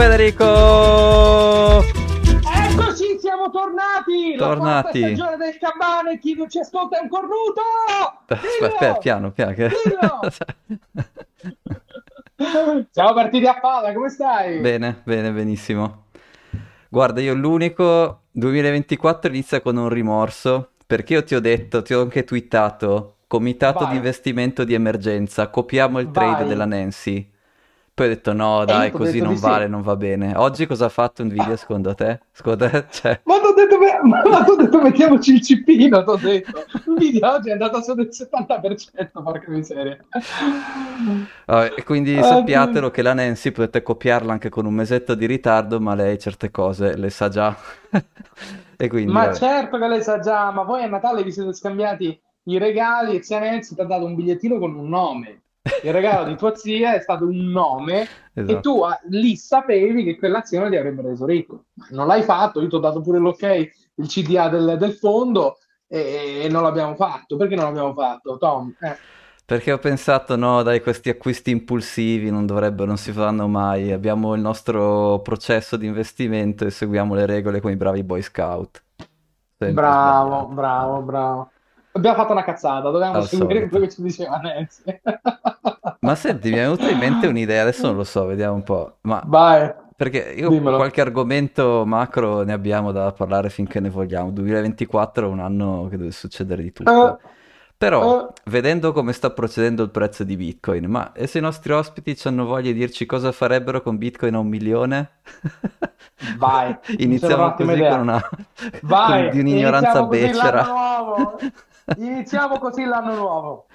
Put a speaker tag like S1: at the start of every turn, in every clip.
S1: Federico!
S2: Eccoci, siamo tornati!
S1: Tornati.
S2: La stagione del Cabane, chi non ci ascolta è un cornuto!
S1: Aspetta, piano, piano. Che...
S2: Siamo partiti a palla, come stai?
S1: Bene, bene, benissimo. Guarda, io l'unico 2024 inizia con un rimorso, perché io ti ho detto, ti ho anche twittato, comitato
S2: Vai.
S1: di investimento di emergenza, copiamo il trade
S2: Vai.
S1: della Nancy. Poi ho detto no,
S2: io
S1: dai, così
S2: detto
S1: non
S2: di sì.
S1: vale, non va bene. Oggi cosa ha fatto Nvidia secondo te? Secondo te? Cioè,
S2: Ma t'ho detto, ma t'ho detto mettiamoci il cipino, t'ho detto. Il video oggi è andato su del 70%, porca miseria.
S1: vabbè, e quindi
S2: Ah,
S1: sappiatelo che la Nancy potete copiarla anche con un mesetto di ritardo, ma lei certe cose le sa già. E quindi,
S2: Ma
S1: vabbè.
S2: certo che lei sa già, ma voi a Natale vi siete scambiati i regali e zia Nancy ti ha dato un bigliettino con un nome. Il regalo di tua zia è stato un nome e
S1: Esatto.
S2: tu ah, lì sapevi che quell'azione ti avrebbe reso ricco. Non l'hai fatto, io ti ho dato pure l'ok, il CDA del, del fondo e, e non l'abbiamo fatto. Perché non l'abbiamo fatto, Tom? Eh,
S1: Perché ho pensato, no, dai, questi acquisti impulsivi non dovrebbero, non si faranno mai. Abbiamo il nostro processo di investimento e seguiamo le regole come i bravi Boy Scout. Sempre
S2: bravo,
S1: sbagliato.
S2: bravo, bravo. Abbiamo fatto una cazzata, dovevamo seguire quello che ci diceva Nancy.
S1: Ma senti, mi è venuta in mente un'idea, adesso non lo so, vediamo un po'. Ma
S2: Vai,
S1: perché io
S2: dimmelo.
S1: qualche argomento macro ne abbiamo da parlare finché ne vogliamo. 2024 è un anno che deve succedere di tutto.
S2: Eh,
S1: Però,
S2: eh.
S1: vedendo come sta procedendo il prezzo di Bitcoin, ma e se i nostri ospiti ci hanno voglia di dirci cosa farebbero con Bitcoin a un milione?
S2: Vai,
S1: Iniziamo così
S2: idea.
S1: con una
S2: Vai,
S1: con- di un'ignoranza becera.
S2: Iniziamo così l'anno nuovo.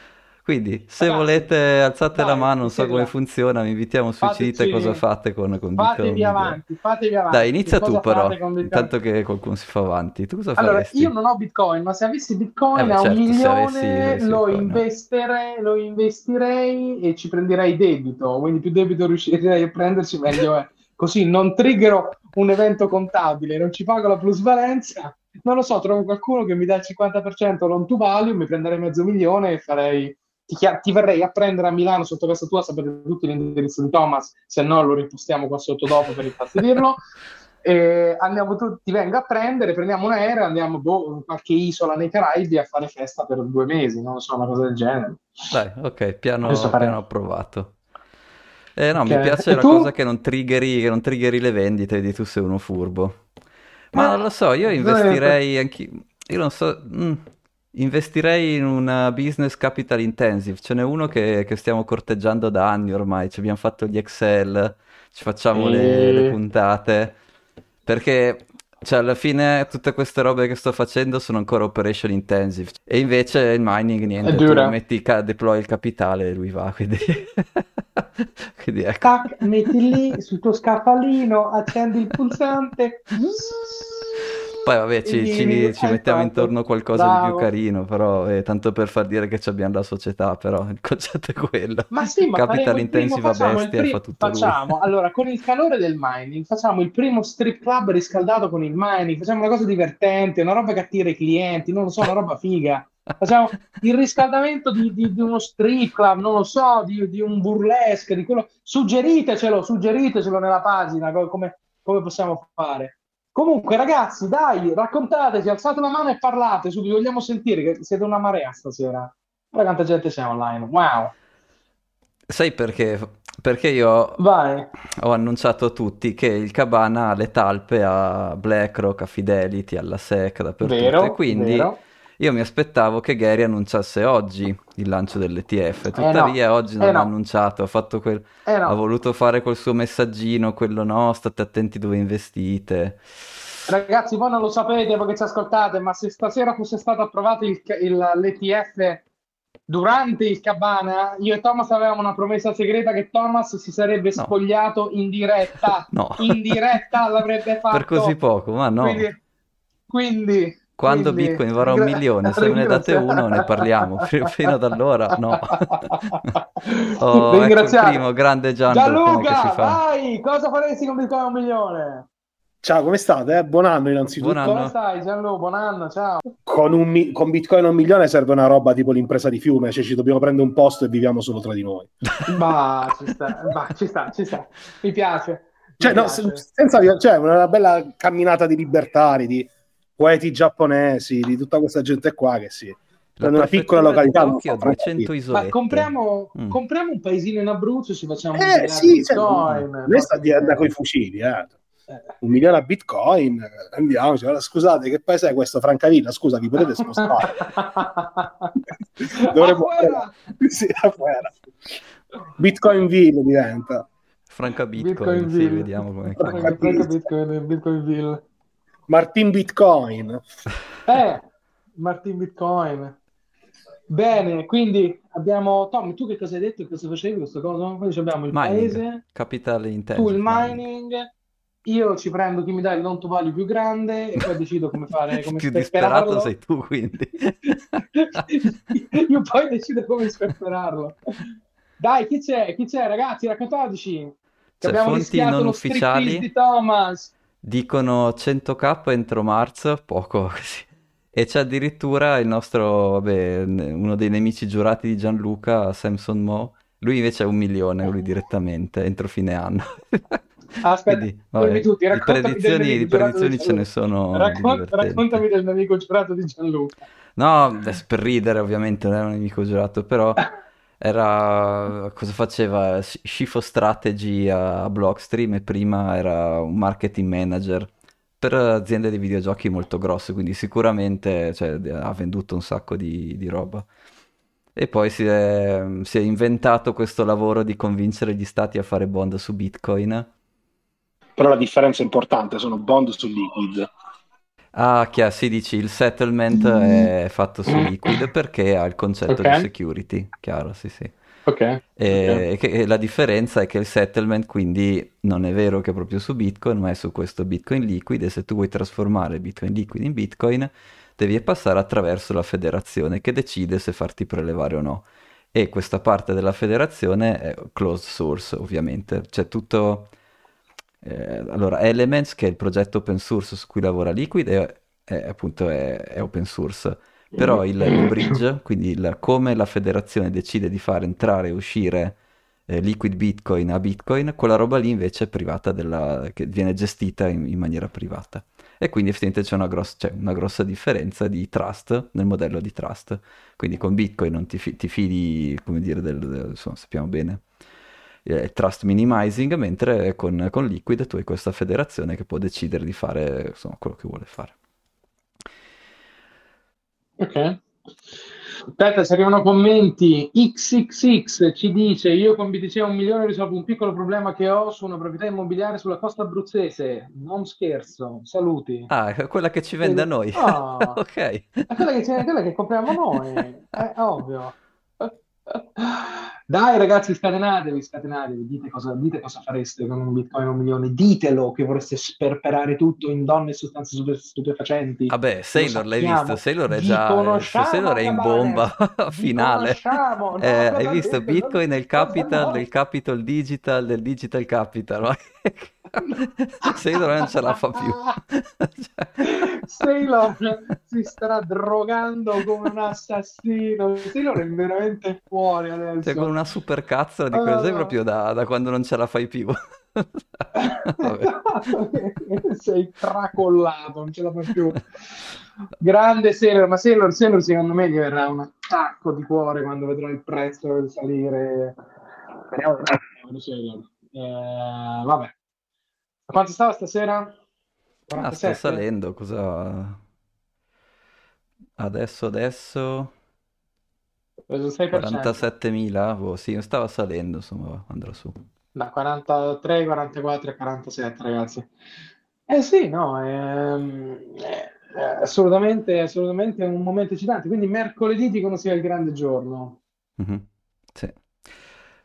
S1: Quindi, se
S2: Ragazzi,
S1: volete, alzate la
S2: dai,
S1: mano, non so
S2: sì,
S1: come funziona, vi invitiamo su
S2: Fateci-
S1: cosa fate con, con Bitcoin un
S2: Fatevi
S1: milione.
S2: avanti, fatevi avanti.
S1: Dai, inizia tu però,
S2: Bitcoin?
S1: intanto che qualcuno si fa avanti. Tu cosa
S2: Allora,
S1: faresti?
S2: io non ho Bitcoin, ma se avessi Bitcoin
S1: Eh beh,
S2: a un
S1: certo, se
S2: milione
S1: avessi-
S2: lo
S1: Bitcoin,
S2: investirei, lo investirei e ci prenderei debito, quindi più debito riuscirei a prenderci meglio è. Così non triggero un evento contabile, non ci pago la plusvalenza. Non lo so, trovo qualcuno che mi dà il 50% loan to value, mi prenderei mezzo milione e farei ti, ti verrei a prendere a Milano sotto casa tua, sapete tutti l'indirizzo di Thomas, se no lo ripostiamo qua sotto dopo per infastidirlo. E andiamo tutti, ti vengo a prendere, prendiamo un aereo, andiamo boh, in qualche isola nei Caraibi a fare festa per due mesi, non lo so, una cosa del genere.
S1: Dai, ok, piano, piano approvato. Eh no,
S2: Ok.
S1: mi piace
S2: E
S1: la
S2: tu?
S1: cosa che non triggeri, che non triggeri le vendite, vedi tu sei uno furbo. Ma non lo so, io investirei anche, io non so, mm, investirei in una business capital intensive. Ce n'è uno che, che stiamo corteggiando da anni ormai, ci abbiamo fatto gli Excel, ci facciamo le, le
S2: E-
S1: puntate, perché cioè, alla fine tutte queste robe che sto facendo sono ancora operation intensive. E invece il mining, niente,
S2: È
S1: tu
S2: dura.
S1: metti, ca- deploy il capitale e lui va, quindi... quindi ecco.
S2: Tac, metti lì sul tuo scaffalino, accendi il pulsante.
S1: Poi vabbè, ci, ci- ci
S2: hai
S1: mettiamo intorno qualcosa di più
S2: Bravo.
S1: carino, però eh, tanto per far dire che ci abbiamo la società, però il concetto è quello.
S2: Ma sì, ma
S1: Capital
S2: primo,
S1: intensive
S2: il
S1: bestia e
S2: pri-
S1: fa tutto lui.
S2: facciamo, allora, con il calore del mining, facciamo il primo strip club riscaldato con il mining, facciamo una cosa divertente, una roba che attira i clienti, non lo so, una roba figa. Facciamo il riscaldamento di, di- di uno strip club, non lo so, di, di un burlesque, di quello. Suggeritecelo, suggeritecelo nella pagina, co- come, come possiamo fare. Comunque, ragazzi, dai, raccontateci, alzate la mano e parlate, su, vi vogliamo sentire, che siete una marea stasera. Guarda quanta gente c'è online, wow.
S1: Sai perché? Perché io
S2: Vai.
S1: ho annunciato a tutti che il Cabana ha le talpe a BlackRock, a Fidelity, alla SEC, dappertutto,
S2: Vero,
S1: e quindi
S2: vero.
S1: Io mi aspettavo che Gary annunciasse oggi il lancio dell'ETF,
S2: Eh no,
S1: tuttavia oggi non
S2: eh
S1: l'ha
S2: no.
S1: annunciato, ha fatto quel...
S2: Eh
S1: Ha
S2: no,
S1: voluto fare quel suo messaggino, quello no, state attenti dove investite.
S2: ragazzi, voi non lo sapete perché ci ascoltate, ma se stasera fosse stato approvato il, il- l'ETF durante il Cabana, io e Thomas avevamo una promessa segreta che Thomas si sarebbe spogliato in diretta.
S1: No.
S2: In diretta l'avrebbe fatto.
S1: Per così poco, ma no.
S2: Quindi, quindi,
S1: Quando
S2: quindi,
S1: Bitcoin varrà un milione, se me ne date uno ne parliamo. Fino fino ad allora no. Oh, ecco il
S2: Ringraziare.
S1: primo, grande Gianluca, come che si
S2: Gianluca,
S1: fa?
S2: vai, cosa faresti con Bitcoin a un milione?
S3: Ciao, come state? eh? Buon anno innanzitutto.
S1: Buon anno.
S2: Come stai Gianluca? Buon anno, ciao.
S3: Con, un mi- con Bitcoin a un milione serve una roba tipo l'impresa di fiume, cioè ci dobbiamo prendere un posto e viviamo solo tra di noi.
S2: Bah, ci sta, bah, ci sta, ci sta. Mi piace.
S3: Cioè, no, senza, cioè, una bella camminata di libertari, di poeti giapponesi, di tutta questa gente qua che sì.
S1: La una piccola località so, 200 isolette.
S2: Ma compriamo, mm. compriamo, un paesino in Abruzzo e ci facciamo
S3: eh, un sì, cioè, Bitcoin. Noi sta di andare con i fucili, eh. Eh. un milione a bitcoin andiamoci allora, scusate che paese è questo Francavilla scusa vi potete spostare dovremmo sì, bitcoinville diventa
S1: Franca Bitcoin, sì, vediamo come
S2: Franca, Franca Bitcoin, Bitcoinville
S3: Martin Bitcoin.
S2: Eh Martin Bitcoin. Bene, quindi abbiamo Tom, tu che cosa hai detto? Cosa facevi questa cosa? Poi abbiamo il mining. paese,
S1: Capital Intensive
S2: tu il mining, io ci prendo chi mi dà il non to value più grande e poi decido come fare come
S1: più disperato sei tu quindi.
S2: Io poi decido come sperperarlo. Dai chi c'è? Chi c'è ragazzi? Raccontateci.
S1: Che cioè, fonti non ufficiali?
S2: di Thomas
S1: dicono 100k entro marzo poco così. E c'è addirittura il nostro vabbè, uno dei nemici giurati di Gianluca Samson Mo. Lui invece è un milione lui direttamente entro fine anno.
S2: Aspetta, Quindi, vabbè, tutti,
S1: di predizioni, di predizioni ce ne sono.
S2: Raccon- raccontami del nemico giurato di Gianluca.
S1: No, per ridere ovviamente non era un nemico giurato, però era cosa faceva Scifo Strategy a Blockstream e prima era un marketing manager per aziende di videogiochi molto grosse, quindi sicuramente cioè, ha venduto un sacco di, di roba. E poi si è, si è inventato questo lavoro di convincere gli stati a fare bond su Bitcoin
S3: però la differenza è importante, sono bond su liquid.
S1: Ah, chiaro, si dici il settlement è fatto su liquid perché ha il concetto okay. di security, chiaro, sì sì.
S2: Ok.
S1: E, okay. e la differenza è che il settlement quindi non è vero che è proprio su Bitcoin, ma è su questo Bitcoin liquid e se tu vuoi trasformare Bitcoin liquid in Bitcoin devi passare attraverso la federazione che decide se farti prelevare o no. E questa parte della federazione è closed source ovviamente, c'è tutto eh, allora, Elements, che è il progetto open source su cui lavora Liquid, è, è appunto è, è, open source. Però il, il bridge, quindi il, come la federazione decide di far entrare e uscire eh, Liquid Bitcoin a Bitcoin, quella roba lì invece è privata della, che viene gestita in, in maniera privata. E quindi effettivamente c'è una, gross, c'è una, grossa differenza di trust nel modello di trust. Quindi con Bitcoin non ti, ti fidi, come dire, del, del, insomma, sappiamo bene, eh, trust minimizing, mentre con, con, Liquid tu hai questa federazione che può decidere di fare insomma, quello che vuole fare.
S2: Ok. Aspetta, se arrivano commenti. XXX ci dice: Io con BTC a un milione risolvo un piccolo problema che ho su una proprietà immobiliare sulla costa abruzzese. Non scherzo. Saluti.
S1: Ah, quella che ci vende a noi.
S2: Oh,
S1: ok.
S2: È quella che, quella che compriamo noi. È ovvio. Dai ragazzi, scatenatevi, scatenatevi, dite cosa, dite cosa fareste con un bitcoin a un milione, ditelo che vorreste sperperare tutto in donne e sostanze stupefacenti.
S1: Vabbè, Sailor l'hai visto, Sailor è già Sailor è in bomba finale. No, eh, hai visto Bitcoin nel capital, del capital digital, del digital capital. Sailor non ce la fa più.
S2: Sailor si starà drogando come un assassino. Sailor è veramente fuori adesso.
S1: Cioè, con una super cazzo di quella, uh, sei proprio da, da, quando non ce la fai più.
S2: sei tracollato, non ce la fai più. Grande Sailor, ma Sailor, Sailor secondo me gli verrà un attacco di cuore quando vedrà il prezzo salire. Speriamo di Sailor. Eh, vabbè, quanto stava stasera?
S1: 47? Ah, sta salendo, cosa... Adesso, adesso... 47.000? Oh, sì, stava salendo, insomma, andrà su.
S2: Da 43, 44 e 47, ragazzi. Eh sì, no, è, è, è assolutamente, assolutamente un momento eccitante. Quindi mercoledì dicono sia il grande giorno.
S1: Mm-hmm. Sì.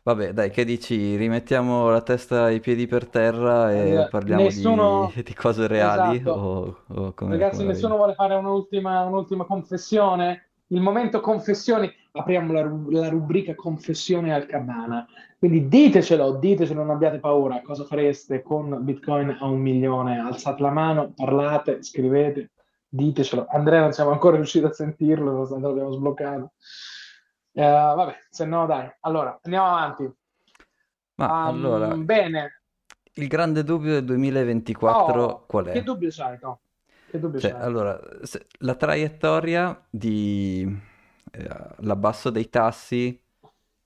S1: Vabbè, dai, che dici? Rimettiamo la testa e i piedi per terra e
S2: Eh,
S1: parliamo
S2: Nessuno,
S1: di, di cose reali
S2: esatto.
S1: o, o come,
S2: Ragazzi,
S1: come
S2: nessuno vuole fare un'ultima, un'ultima confessione? Il momento confessioni, apriamo la, la rubrica confessione al cabana. Quindi ditecelo, ditecelo, non abbiate paura. Cosa fareste con Bitcoin a un milione? Alzate la mano, parlate, scrivete, ditecelo. Andrea non siamo ancora riusciti a sentirlo, nonostante l'abbiamo sbloccato. Eh, vabbè, se no dai. Allora, andiamo avanti.
S1: Ma
S2: Um,
S1: allora,
S2: bene.
S1: il grande dubbio del 2024
S2: Oh,
S1: qual è?
S2: che dubbio c'hai, no? Che dubbio
S1: Cioè,
S2: c'hai?
S1: allora, se- la traiettoria di eh, l'abbasso dei tassi,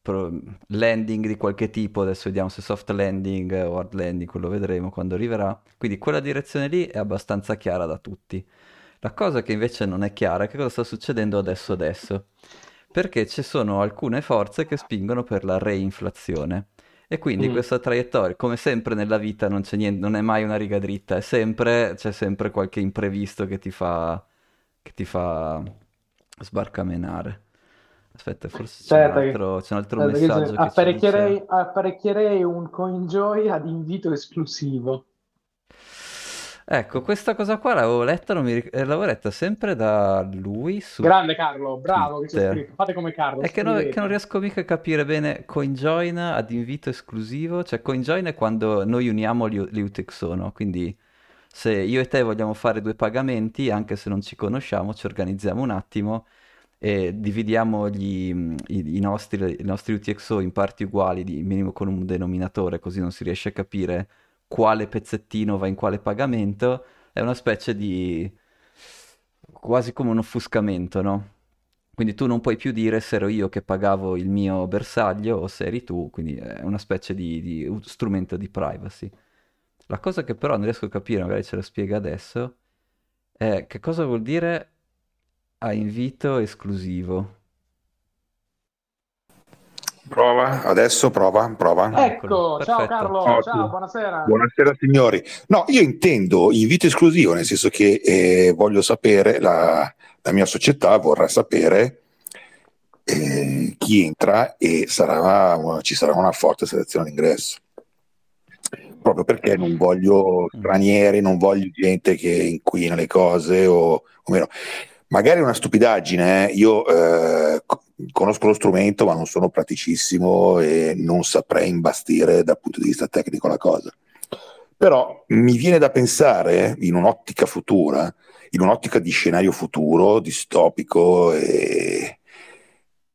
S1: pro- landing di qualche tipo, adesso vediamo se soft landing o hard landing, quello vedremo quando arriverà. Quindi quella direzione lì è abbastanza chiara da tutti. La cosa che invece non è chiara è che cosa sta succedendo adesso adesso. Perché ci sono alcune forze che spingono per la reinflazione. E quindi
S2: Mm.
S1: questa traiettoria, come sempre nella vita, non c'è niente, non è mai una riga dritta, è sempre, c'è sempre qualche imprevisto che ti fa, che ti fa sbarcamenare. Aspetta, forse c'è un
S2: Aspetta che,
S1: altro, c'è un altro
S2: aspetta
S1: messaggio che ci
S2: apparecchierei,
S1: dice...
S2: apparecchierei un CoinJoy ad invito esclusivo.
S1: Ecco, questa cosa qua l'avevo letta, non mi eh, l'avevo letta sempre da lui su
S2: Grande Carlo, bravo che
S1: Twitter.
S2: scritto. Fate come Carlo,
S1: È che, no- che non riesco mica a capire bene CoinJoin ad invito esclusivo, cioè CoinJoin è quando noi uniamo gli, gli UTXO, no? Quindi se io e te vogliamo fare due pagamenti, anche se non ci conosciamo, ci organizziamo un attimo e dividiamo gli- i, i nostri, i nostri UTXO in parti uguali di minimo con un denominatore, così non si riesce a capire quale pezzettino va in quale pagamento. È una specie di quasi come un offuscamento, no? Quindi tu non puoi più dire se ero io che pagavo il mio bersaglio o se eri tu, quindi è una specie di, di strumento di privacy. La cosa che però non riesco a capire, magari ce lo spiega adesso, è che cosa vuol dire a invito esclusivo.
S4: Prova, adesso prova, prova.
S1: Eccolo,
S2: Ecco, ciao
S1: perfetto.
S2: Carlo,
S4: Ottimo.
S2: ciao, buonasera.
S4: Buonasera signori. No, io intendo invito esclusivo, nel senso che eh, voglio sapere, la, la mia società vorrà sapere eh, chi entra e sarà ci sarà una forte selezione d'ingresso. Proprio perché non voglio stranieri, non voglio gente che inquina le cose o, o meno. Magari è una stupidaggine, eh. io eh, co- conosco lo strumento ma non sono praticissimo e non saprei imbastire dal punto di vista tecnico la cosa. Però mi viene da pensare in un'ottica futura, in un'ottica di scenario futuro, distopico e,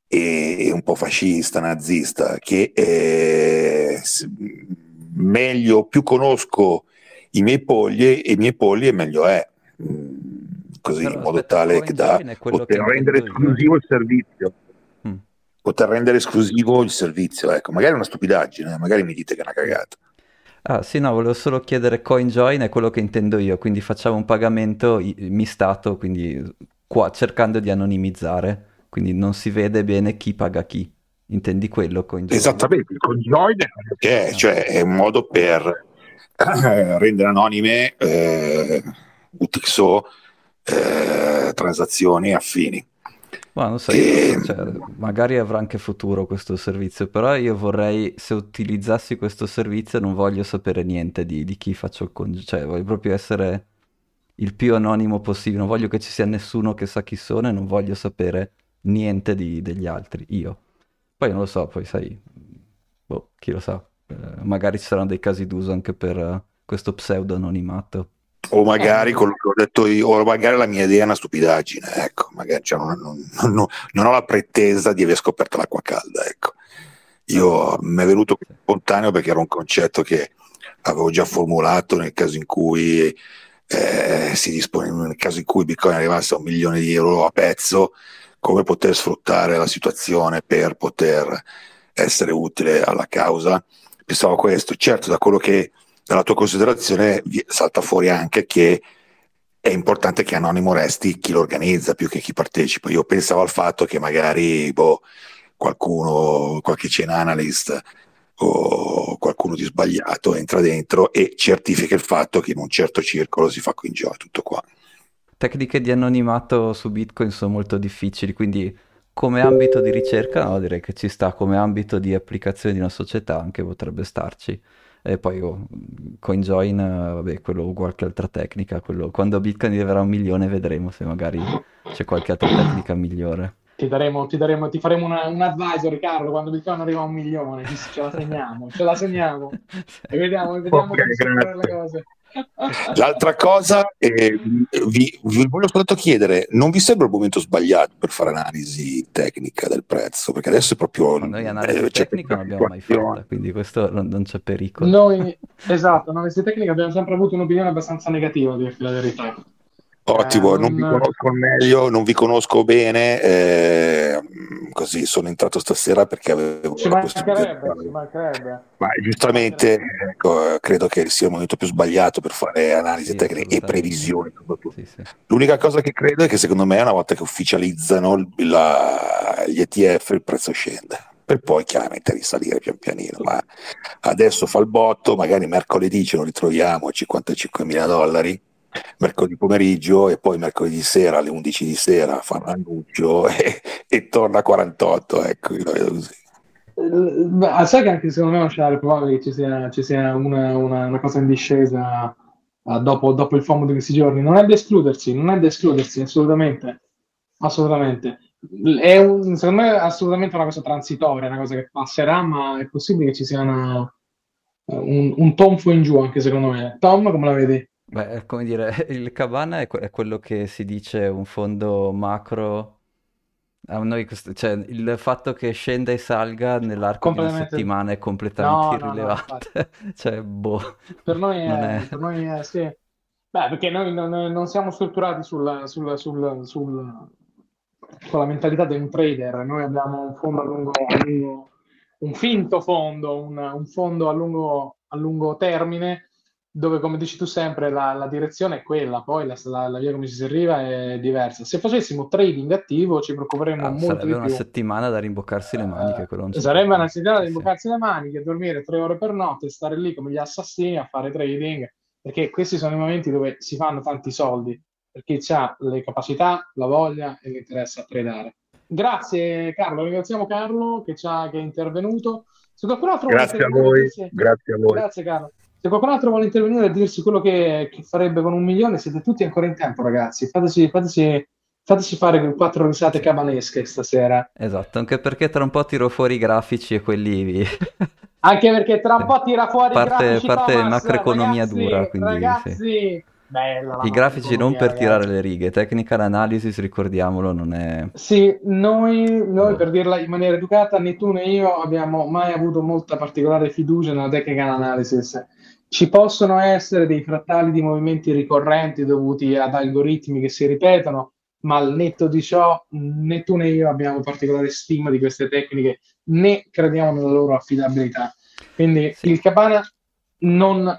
S4: e un po' fascista, nazista, che eh, meglio, più conosco i miei polli e i miei polli e meglio è. Mm, Così,
S1: Però
S4: in modo tale che da poter rendere esclusivo il servizio.
S1: Mm.
S4: Poter rendere esclusivo il servizio, ecco, magari è una stupidaggine, magari mi dite che è una cagata.
S1: Ah, sì, no, volevo solo chiedere CoinJoin è quello che intendo io, quindi facciamo un pagamento mistato, quindi qua cercando di anonimizzare, quindi non si vede bene chi paga chi. Intendi quello CoinJoin?
S4: Esattamente, il conjoin che è, cioè è un modo per eh, rendere anonime eh, UTXO eh, transazioni affini.
S1: Ma non so, io-
S4: E-
S1: cioè, magari avrà anche futuro questo servizio, però io vorrei, se utilizzassi questo servizio, non voglio sapere niente di, di chi faccio il congiuro, cioè voglio proprio essere il più anonimo possibile, non voglio che ci sia nessuno che sa chi sono e non voglio sapere niente di- degli altri, io. Poi non lo so, poi sai, boh, chi lo sa, Eh, magari ci saranno dei casi d'uso anche per eh, questo pseudo anonimato.
S4: O magari quello che ho detto io, o magari la mia idea è una stupidaggine, ecco, magari cioè, non, non- non- non ho la pretesa di aver scoperto l'acqua calda, ecco. Io mi è venuto spontaneo perché era un concetto che avevo già formulato nel caso in cui eh, si dispone, nel caso in cui Bitcoin arrivasse a un milione di euro a pezzo, come poter sfruttare la situazione per poter essere utile alla causa. Pensavo a questo, certo, da quello che dalla tua considerazione salta fuori anche che è importante che anonimo resti chi lo organizza più che chi partecipa. Io pensavo al fatto che magari boh, qualcuno, qualche chain analyst o qualcuno di sbagliato entra dentro e certifica il fatto che in un certo circolo si fa CoinJoy, tutto qua.
S1: Tecniche di anonimato su Bitcoin sono molto difficili, quindi come ambito di ricerca no, direi che ci sta, come ambito di applicazione di una società anche potrebbe starci. E poi oh, CoinJoin, vabbè, quello o qualche altra tecnica, quello- quando Bitcoin arriverà a un milione vedremo se magari c'è qualche altra tecnica migliore.
S2: Ti daremo, ti daremo, ti faremo una- un advisor, Carlo, quando Bitcoin arriva a un milione, ci- ce la segniamo, ce la segniamo e vediamo, vediamo
S4: Ok,
S2: come le cose.
S4: L'altra cosa, eh, vi, vi, voglio soltanto chiedere, non vi sembra il momento sbagliato per fare analisi tecnica del prezzo? Perché adesso è proprio...
S1: Ma noi analisi eh, tecnica non abbiamo mai fatta, quindi questo non, non, c'è pericolo.
S2: Noi, esatto, analisi tecnica abbiamo sempre avuto un'opinione abbastanza negativa, a dirti la verità.
S4: Ottimo, eh, non vi conosco meglio, non vi conosco bene, eh, così sono entrato stasera perché avevo
S2: ci mancherebbe, ci mancherebbe.
S4: Ma giustamente ecco, credo che sia il momento più sbagliato per fare analisi sì, tecniche e previsioni. Sì, sì. L'unica cosa che credo è che secondo me una volta che ufficializzano la, gli ETF il prezzo scende per poi chiaramente risalire pian pianino. Ma adesso fa il botto, magari mercoledì ce lo ritroviamo a 55 mila dollari mercoledì pomeriggio e poi mercoledì sera alle 11 di sera fa l'annuncio e, e, torna a 48. Ecco, io lo vedo così.
S2: Beh, sai che anche secondo me c'è probabile che ci sia, ci sia una, una, una, cosa in discesa uh, dopo, dopo, il FOMO di questi giorni. Non è da escludersi, non è da escludersi assolutamente. Assolutamente. È un, secondo me è assolutamente una cosa transitoria, una cosa che passerà, ma è possibile che ci sia una, un, un tonfo in giù anche secondo me. Tom, come la vedi?
S1: Beh, come dire, il Cabana è, que- è quello che si dice un fondo macro. A noi, questo- cioè, il fatto che scenda e salga nell'arco di una settimana è completamente No, no, no, irrilevante. Cioè, boh,
S2: Per noi non è, è... per noi è, sì. Beh, perché noi non, non siamo strutturati sul, sul, sul, sul- con la mentalità di un trader. Noi abbiamo un fondo a lungo, a lungo- un finto fondo, un, un fondo a lungo, a lungo termine dove come dici tu sempre la, la direzione è quella, poi la, la, la, via come ci si arriva è diversa. Se facessimo trading attivo ci preoccuperemmo ah, molto
S1: di più. una settimana da rimboccarsi le maniche.
S2: Uh, sarebbe una settimana da rimboccarsi sì. le maniche, dormire tre ore per notte, stare lì come gli assassini a fare trading, perché questi sono i momenti dove si fanno tanti soldi, perché ha le capacità, la voglia e l'interesse a tradare. Grazie Carlo, ringraziamo Carlo che, che è intervenuto.
S4: Se qualcun altro grazie a voi, grazie a voi.
S2: Grazie Carlo. Se qualcun altro vuole intervenire e dirsi quello che, che, farebbe con un milione, siete tutti ancora in tempo, ragazzi. Fateci, fateci, fateci fare quattro risate cabanesche stasera.
S1: Esatto, anche perché tra un po' tiro fuori i grafici e quelli
S2: anche perché tra un po' tira fuori
S1: parte,
S2: i grafici
S1: parte
S2: Thomas,
S1: macroeconomia
S2: ragazzi,
S1: dura, quindi
S2: ragazzi,
S1: sì.
S2: Bella,
S1: I grafici non per ragazzi. tirare le righe, technical analysis, ricordiamolo, non è...
S2: Sì, noi, noi, per dirla in maniera educata, né tu né io abbiamo mai avuto molta particolare fiducia nella technical analysis ci possono essere dei frattali di movimenti ricorrenti dovuti ad algoritmi che si ripetono, ma al netto di ciò né tu né io abbiamo particolare stima di queste tecniche né crediamo nella loro affidabilità. Quindi sì. il Cabana non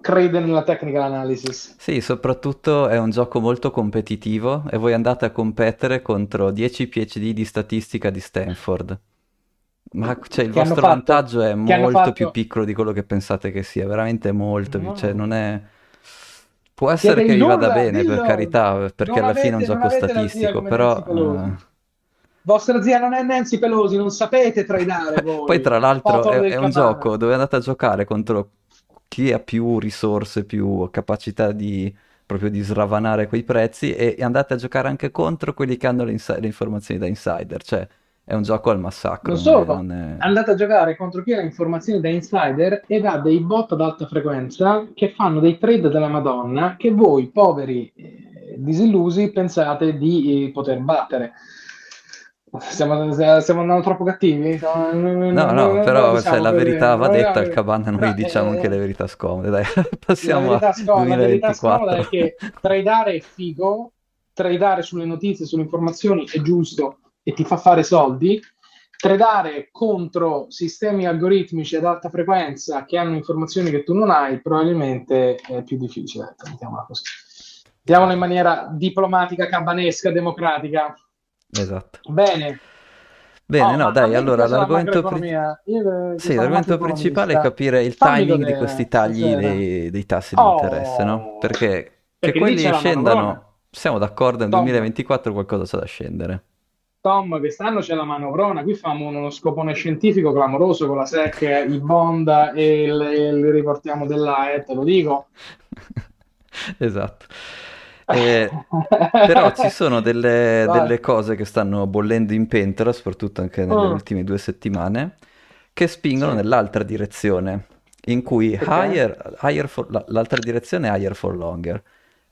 S2: crede nella technical analysis.
S1: Sì, soprattutto è un gioco molto competitivo e voi andate a competere contro 10 PhD di statistica di Stanford. Ma cioè, il vostro vantaggio è molto fatto... più piccolo di quello che pensate che sia, veramente molto no. cioè non è... Può essere che vi vada bene, dillo. per carità, perché non alla avete, fine è un gioco statistico, però... Uh...
S2: Vostra zia non è Nancy Pelosi, non sapete tradare voi.
S1: Poi tra l'altro è, è un gioco dove andate a giocare contro chi ha più risorse, più capacità di proprio di sravanare quei prezzi e andate a giocare anche contro quelli che hanno le, ins- le informazioni da insider, cioè è un gioco al massacro.
S2: Solo, non è... andate a giocare contro chi ha informazioni da insider ed ha dei bot ad alta frequenza che fanno dei trade della Madonna che voi, poveri eh, disillusi, pensate di eh, poter battere. Stiamo, stiamo, andando troppo cattivi?
S1: No, no, no però diciamo se la verità va detta al Cabana, noi però, diciamo eh, anche le verità scomode. Dai, passiamo la verità scomoda, 2024. La verità scomoda
S2: è che tradare è figo, tradare sulle notizie, sulle informazioni è giusto, e ti fa fare soldi, tradare contro sistemi algoritmici ad alta frequenza che hanno informazioni che tu non hai, probabilmente è più difficile. Mettiamola così. Mettiamola in maniera diplomatica, cabanesca, democratica.
S1: Esatto.
S2: Bene.
S1: Bene, oh, no, dai, allora l'argomento, pri... Io, sì, l'argomento principale è capire il timing di questi tagli dei, dei, tassi di oh, interesse, no? Perché, perché che quelli scendano, siamo d'accordo, nel 2024 qualcosa c'è da scendere.
S2: Tom, quest'anno c'è la manovrona, qui famo uno scopone scientifico clamoroso con la SEC, i bond e li riportiamo dell'AE, te lo dico.
S1: esatto. Eh, però ci sono delle, delle, cose che stanno bollendo in pentola, soprattutto anche nelle mm. ultime due settimane, che spingono sì. nell'altra direzione. in cui higher, higher for, l'altra direzione è higher for longer.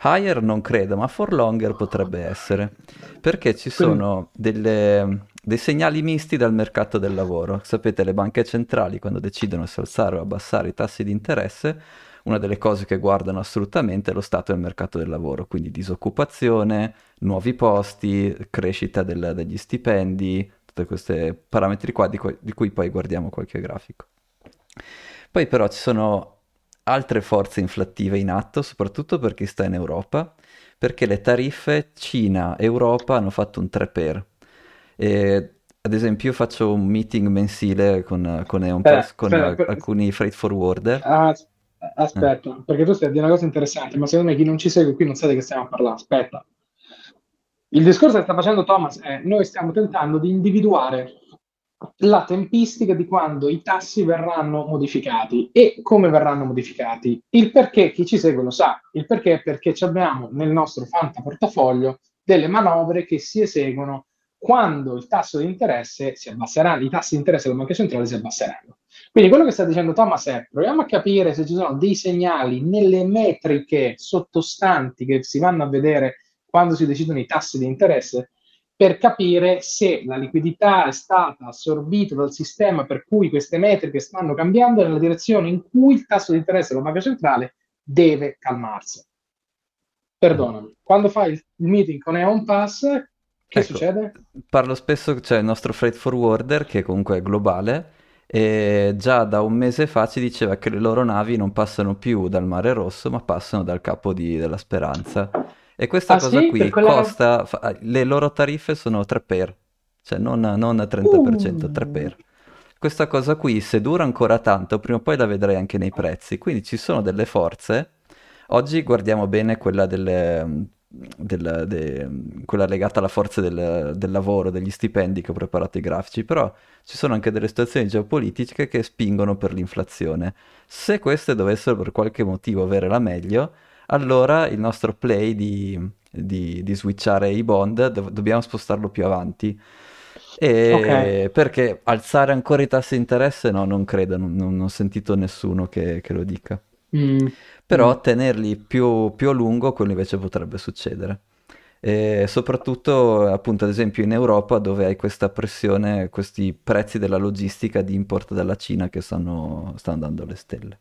S1: Higher non credo, ma for longer potrebbe essere, perché ci sono delle, dei segnali misti dal mercato del lavoro. Sapete, le banche centrali quando decidono se alzare o abbassare i tassi di interesse, una delle cose che guardano assolutamente è lo stato del mercato del lavoro, quindi disoccupazione, nuovi posti, crescita del, degli stipendi, tutti questi parametri qua di, di cui poi guardiamo qualche grafico. Poi però ci sono altre forze inflattive in atto, soprattutto per chi sta in Europa, perché le tariffe Cina-Europa hanno fatto un 3 per. E, ad esempio io faccio un meeting mensile con, con eh, con aspetta, alcuni freight forwarder.
S2: Ah, aspetta, eh. perché tu stai a dire una cosa interessante, ma secondo me chi non ci segue qui non sa di che stiamo a parlare. Aspetta. Il discorso che sta facendo Thomas è noi stiamo tentando di individuare la tempistica di quando i tassi verranno modificati e come verranno modificati. Il perché chi ci segue lo sa, il perché è perché abbiamo nel nostro Fanta portafoglio delle manovre che si eseguono quando il tasso di interesse si abbasserà, i tassi di interesse della banca centrale si abbasseranno. Quindi quello che sta dicendo Thomas è proviamo a capire se ci sono dei segnali nelle metriche sottostanti che si vanno a vedere quando si decidono i tassi di interesse per capire se la liquidità è stata assorbita dal sistema per cui queste metriche stanno cambiando nella direzione in cui il tasso di interesse della banca centrale deve calmarsi. Perdonami, quando fai il meeting con Eon Pass, che ecco, succede?
S1: Parlo spesso, c'è cioè il nostro freight forwarder che comunque è globale e già da un mese fa ci diceva che le loro navi non passano più dal Mare Rosso ma passano dal Capo di, della Speranza e questa ah, cosa sì? qui costa, fa, le loro tariffe sono 3 per, cioè non, non 30%, uh. 3 per. Questa cosa qui, se dura ancora tanto, prima o poi la vedrai anche nei prezzi. Quindi ci sono delle forze. Oggi guardiamo bene quella delle, del, de, quella legata alla forza del, del, lavoro, degli stipendi che ho preparato i grafici, però ci sono anche delle situazioni geopolitiche che spingono per l'inflazione. Se queste dovessero per qualche motivo avere la meglio, allora il nostro play di, di, di switchare i bond do- dobbiamo spostarlo più avanti. Okay. Perché alzare ancora i tassi di interesse no, non credo, non, non ho sentito nessuno che, che lo dica. Mm. Però mm. tenerli più, più a lungo, quello invece potrebbe succedere. E soprattutto appunto ad esempio in Europa dove hai questa pressione, questi prezzi della logistica di import dalla Cina che stanno, stanno dando le stelle.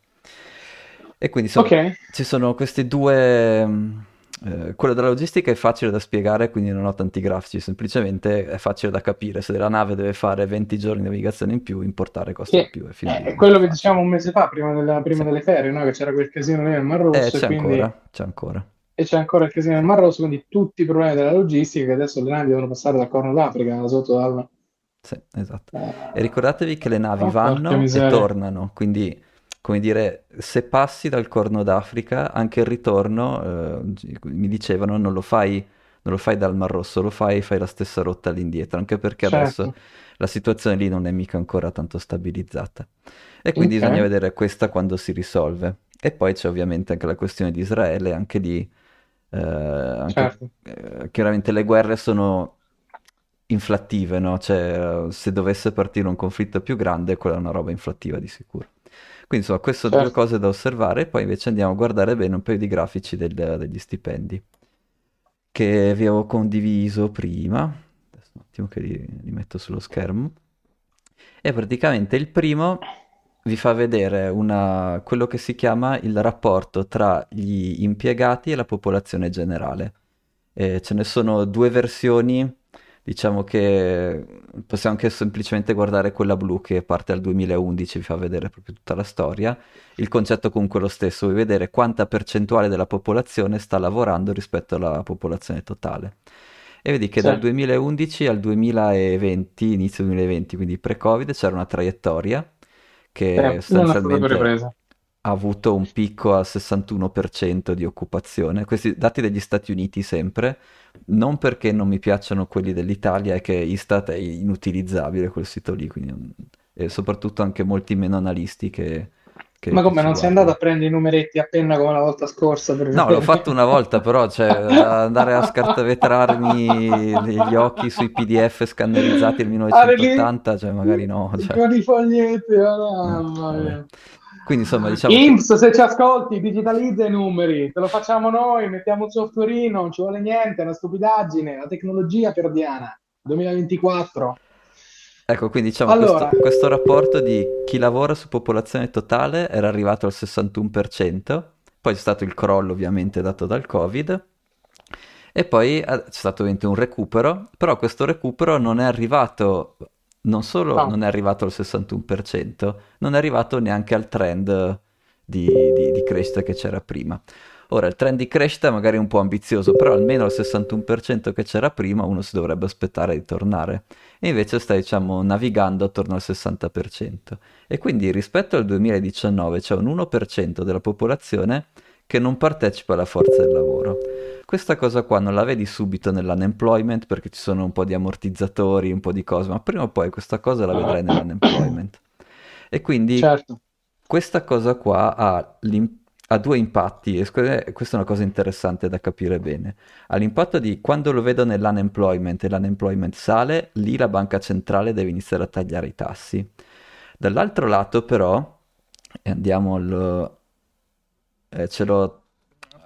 S1: E quindi sono, okay. ci sono questi due... Mm, eh, quello della logistica è facile da spiegare, quindi non ho tanti grafici, semplicemente è facile da capire. Se la nave deve fare 20 giorni di navigazione in più, importare costa
S2: di più. È, è quello che dicevamo un mese fa, prima, della, prima sì. delle ferie, no? che c'era quel casino nel Mar Rosso.
S1: Eh, c'è,
S2: quindi...
S1: ancora, c'è ancora.
S2: E c'è ancora il casino nel Mar Rosso, quindi tutti i problemi della logistica che adesso le navi devono passare dal Corno d'Africa, sotto dal...
S1: Sì, esatto. Eh... E ricordatevi che le navi oh, vanno e tornano, quindi come dire, se passi dal Corno d'Africa, anche il ritorno, eh, mi dicevano, non lo fai, non lo fai dal Mar Rosso, lo fai, fai la stessa rotta all'indietro, anche perché certo. adesso la situazione lì non è mica ancora tanto stabilizzata. E quindi okay. bisogna vedere questa quando si risolve. E poi c'è ovviamente anche la questione di Israele, anche di... Eh, anche, certo. eh, chiaramente le guerre sono inflattive, no? Cioè, se dovesse partire un conflitto più grande, quella è una roba inflattiva di sicuro. Quindi insomma, queste sono certo. due cose da osservare, poi invece andiamo a guardare bene un paio di grafici del, degli stipendi che vi avevo condiviso prima. Adesso un attimo che li, li metto sullo schermo. E praticamente il primo vi fa vedere una, quello che si chiama il rapporto tra gli impiegati e la popolazione generale. E ce ne sono due versioni diciamo che possiamo anche semplicemente guardare quella blu che parte dal 2011, vi fa vedere proprio tutta la storia. Il concetto comunque è lo stesso, vuoi vedere quanta percentuale della popolazione sta lavorando rispetto alla popolazione totale. E vedi che sì. dal 2011 al 2020, inizio 2020, quindi pre-Covid, c'era una traiettoria che eh, sostanzialmente ha avuto un picco al 61% di occupazione. Questi dati degli Stati Uniti sempre, non perché non mi piacciono quelli dell'Italia, è che Istat è inutilizzabile quel sito lì, quindi, e soprattutto anche molti meno analisti che...
S2: che Ma come, non sei andato a prendere i numeretti a penna come la volta scorsa?
S1: No, l'ho fatto una volta, però cioè, andare a scartavetrarmi gli occhi sui PDF scannerizzati del 1980, cioè magari no. Cioè.
S2: Con i foglietti, oh, mamma mia.
S1: Quindi insomma diciamo...
S2: IMSS, che... se ci ascolti, digitalizza i numeri, te lo facciamo noi, mettiamo un softwareino, non ci vuole niente, è una stupidaggine, la tecnologia per Diana, 2024.
S1: Ecco, quindi diciamo allora... questo, questo rapporto di chi lavora su popolazione totale era arrivato al 61%, poi c'è stato il crollo ovviamente dato dal Covid, e poi eh, c'è stato ovviamente un recupero, però questo recupero non è arrivato, non solo no. non è arrivato al 61%, non è arrivato neanche al trend di, di, di crescita che c'era prima. Ora, il trend di crescita magari è un po' ambizioso, però almeno al 61% che c'era prima uno si dovrebbe aspettare di tornare. E invece sta, diciamo, navigando attorno al 60%. E quindi rispetto al 2019 c'è un 1% della popolazione che non partecipa alla forza del lavoro. Questa cosa qua non la vedi subito nell'unemployment perché ci sono un po' di ammortizzatori, un po' di cose, ma prima o poi questa cosa la vedrai nell'unemployment. E quindi certo. questa cosa qua ha ha due impatti e questa è una cosa interessante da capire bene. Ha l'impatto di quando lo vedo nell'unemployment e l'unemployment sale, lì la banca centrale deve iniziare a tagliare i tassi. Dall'altro lato però, e andiamo al... Eh, ce l'ho...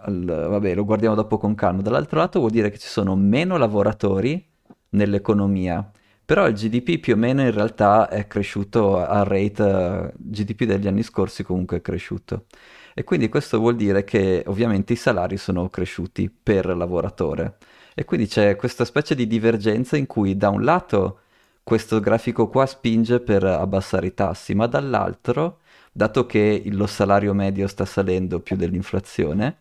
S1: Al, vabbè, lo guardiamo dopo con calma. Dall'altro lato vuol dire che ci sono meno lavoratori nell'economia, però il GDP più o meno in realtà è cresciuto a rate, uh, GDP degli anni scorsi comunque è cresciuto e quindi questo vuol dire che ovviamente i salari sono cresciuti per lavoratore e quindi c'è questa specie di divergenza in cui da un lato questo grafico qua spinge per abbassare i tassi, ma dall'altro, dato che lo salario medio sta salendo più dell'inflazione,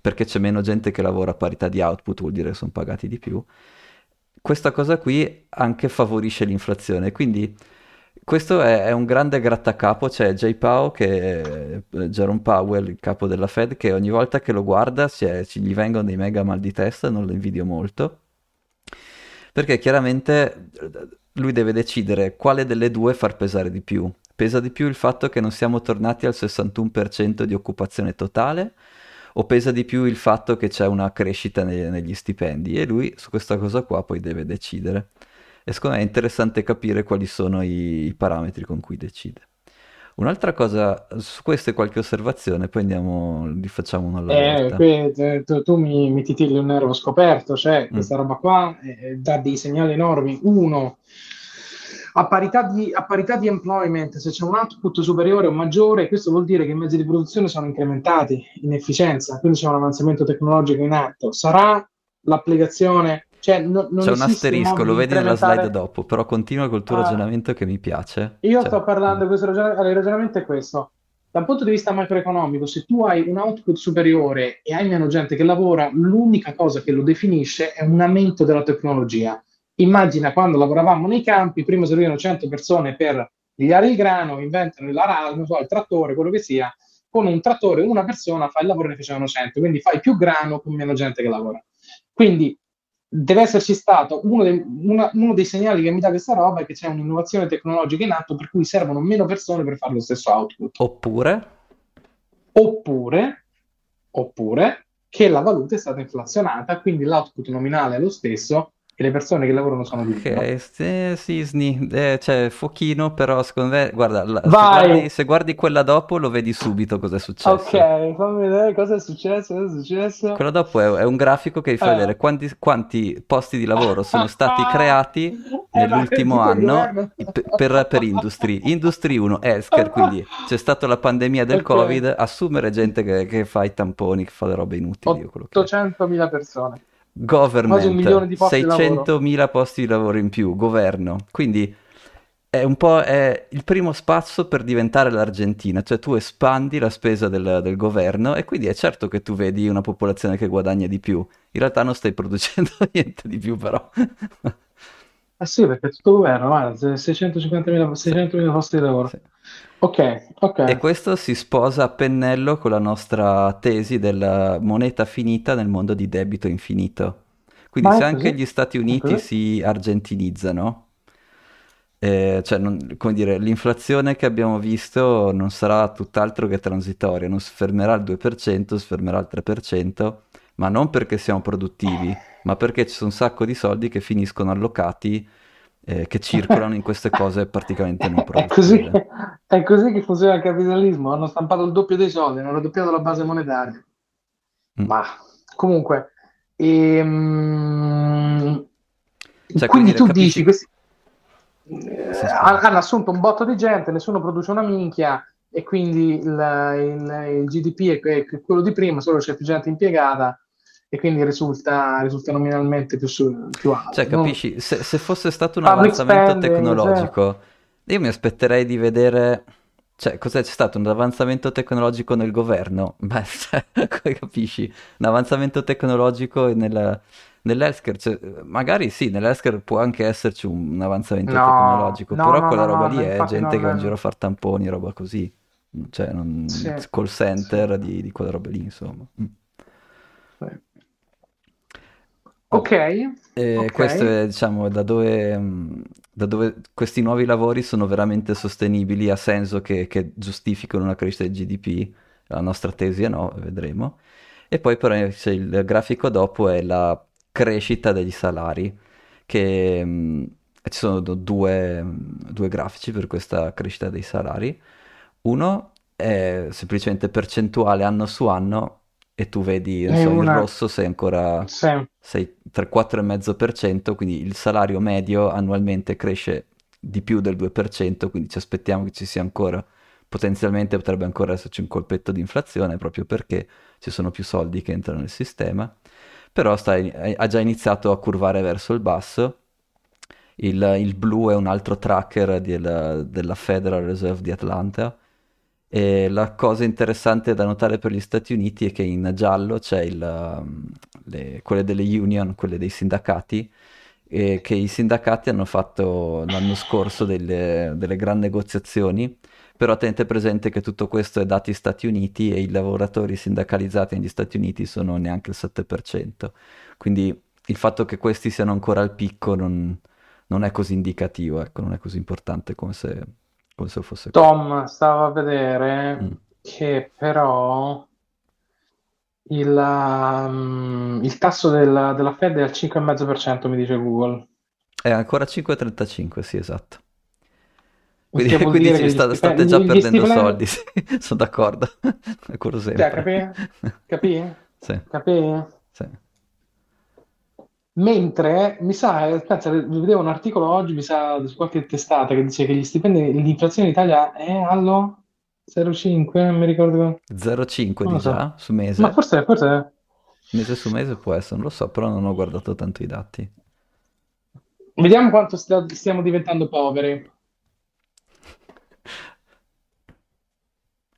S1: perché c'è meno gente che lavora a parità di output, vuol dire che sono pagati di più, questa cosa qui anche favorisce l'inflazione, quindi questo è, è, un grande grattacapo, c'è Jay Powell, che, eh, Jerome Powell, il capo della Fed, che ogni volta che lo guarda è, gli vengono dei mega mal di testa, non lo invidio molto, perché chiaramente eh, lui deve decidere quale delle due far pesare di più. Pesa di più il fatto che non siamo tornati al 61% di occupazione totale o pesa di più il fatto che c'è una crescita ne- negli stipendi? E lui su questa cosa qua poi deve decidere e secondo me è interessante capire quali sono i, i parametri con cui decide. Un'altra cosa, su queste qualche osservazione, poi andiamo, li facciamo una alla
S2: eh. Qui, eh, tu, tu mi, mi titilli un nervo scoperto, cioè mm. questa roba qua eh, dà dei segnali enormi. Uno, a parità, di, a parità di employment, se c'è un output superiore o maggiore, questo vuol dire che i mezzi di produzione sono incrementati in efficienza, quindi c'è un avanzamento tecnologico in atto. Sarà l'applicazione cioè, no,
S1: C'è un asterisco, lo vedi nella slide dopo, però continua col tuo ah, ragionamento che mi piace.
S2: Io
S1: cioè,
S2: sto parlando, questo ragionamento, il ragionamento è questo. Dal punto di vista macroeconomico, se tu hai un output superiore e hai meno gente che lavora, l'unica cosa che lo definisce è un aumento della tecnologia. Immagina quando lavoravamo nei campi, prima servivano 100 persone per pigliare il grano, inventano il, non so, il trattore, quello che sia, con un trattore una persona fa il lavoro ne facevano 100, quindi fai più grano con meno gente che lavora. Quindi deve esserci stato uno dei, una, uno dei, segnali che mi dà questa roba è che c'è un'innovazione tecnologica in atto per cui servono meno persone per fare lo stesso output.
S1: Oppure?
S2: Oppure, oppure che la valuta è stata inflazionata, quindi l'output nominale è lo stesso, e le persone che lavorano sono di
S1: Ok, sì, Sisni, eh, cioè Fochino, però secondo me, guarda, la, se, guardi, se, guardi, quella dopo lo vedi subito cosa è successo.
S2: Ok, fammi vedere cosa è successo, cosa è successo.
S1: Quella dopo è, è un grafico che vi fa eh. vedere quanti, quanti, posti di lavoro sono stati creati eh, nell'ultimo anno per, per, Industry. Industry 1, Esker, quindi c'è stata la pandemia del okay. Covid, assumere gente che, che, fa i tamponi, che fa le robe inutili.
S2: 800.000 persone
S1: government, 600.000 posti di lavoro in più, governo. Quindi è un po' è il primo spazio per diventare l'Argentina, cioè tu espandi la spesa del, del, governo e quindi è certo che tu vedi una popolazione che guadagna di più. In realtà non stai producendo niente di più però.
S2: Ah sì, perché tutto governo, guarda, 650.000, 600.000 posti di lavoro. Sì. Ok, ok.
S1: E questo si sposa a pennello con la nostra tesi della moneta finita nel mondo di debito infinito. Quindi Ma se anche gli Stati Uniti si argentinizzano, eh, cioè, non, come dire, l'inflazione che abbiamo visto non sarà tutt'altro che transitoria, non si fermerà al 2%, si fermerà al 3%, ma non perché siamo produttivi, ma perché ci sono un sacco di soldi che finiscono allocati eh, che circolano in queste cose praticamente non
S2: È così, è così che funziona il capitalismo. Hanno stampato il doppio dei soldi, hanno raddoppiato la base monetaria. Mm. Ma comunque, ehm... cioè, quindi, quindi tu capisci... dici questi... Eh, hanno assunto un botto di gente, nessuno produce una minchia e quindi il, il, il GDP è, è quello di prima, solo c'è più gente impiegata e quindi risulta, risulta nominalmente più, su, più alto.
S1: Cioè, capisci, se, se, fosse stato un Public avanzamento spending, tecnologico, cioè... io mi aspetterei di vedere... Cioè, cos'è? C'è stato un avanzamento tecnologico nel governo? Beh, capisci? Un avanzamento tecnologico nella, nell'healthcare, cioè, magari sì, nell'healthcare può anche esserci un, avanzamento no, tecnologico, no, però no, quella roba lì è gente che va in giro a fare tamponi, roba così. Cioè, non... sì, call center sì. di, di quella roba lì, insomma. Mm. Sì.
S2: Ok.
S1: E okay. questo è, diciamo, da dove, mm, da dove, questi nuovi lavori sono veramente sostenibili, ha senso che, che giustificano una crescita del GDP. La nostra tesi è no, vedremo. E poi però il grafico dopo è la crescita degli salari, che mh, mm, ci sono due, due grafici per questa crescita dei salari. Uno è semplicemente percentuale anno su anno e tu vedi so, una... il rosso sei ancora sì. sei tra 4,5%, quindi il salario medio annualmente cresce di più del 2%, quindi ci aspettiamo che ci sia ancora, potenzialmente potrebbe ancora esserci un colpetto di inflazione proprio perché ci sono più soldi che entrano nel sistema, però sta, ha già iniziato a curvare verso il basso. Il, il blu è un altro tracker del, della Federal Reserve di Atlanta e la cosa interessante da notare per gli Stati Uniti è che in giallo c'è il, um, le, quelle delle union, quelle dei sindacati, e che i sindacati hanno fatto l'anno scorso delle, delle gran negoziazioni, però tenete presente che tutto questo è dati Stati Uniti e i lavoratori sindacalizzati negli Stati Uniti sono neanche il 7%, quindi il fatto che questi siano ancora al picco non, non è così indicativo, ecco, non è così importante come se come se fosse
S2: Tom stava a vedere mm. che però il, um, il tasso del, della Fed è al 5,5% mi dice Google.
S1: È ancora 5,35, sì, esatto. Quindi, quindi ci sta, state già perdendo stipendi... soldi, sì, sono d'accordo. Sempre.
S2: Cioè, capì? Capì?
S1: Sì.
S2: Capì?
S1: Sì.
S2: Mentre mi sa, pensa, vedevo un articolo oggi, mi sa, su qualche testata che dice che gli stipendi, l'inflazione in Italia è allo 0,5, non mi ricordo.
S1: 0,5 di già su mese.
S2: Ma forse, forse...
S1: Mese su mese può essere, non lo so, però non ho guardato tanto i dati.
S2: Vediamo quanto st- stiamo diventando poveri.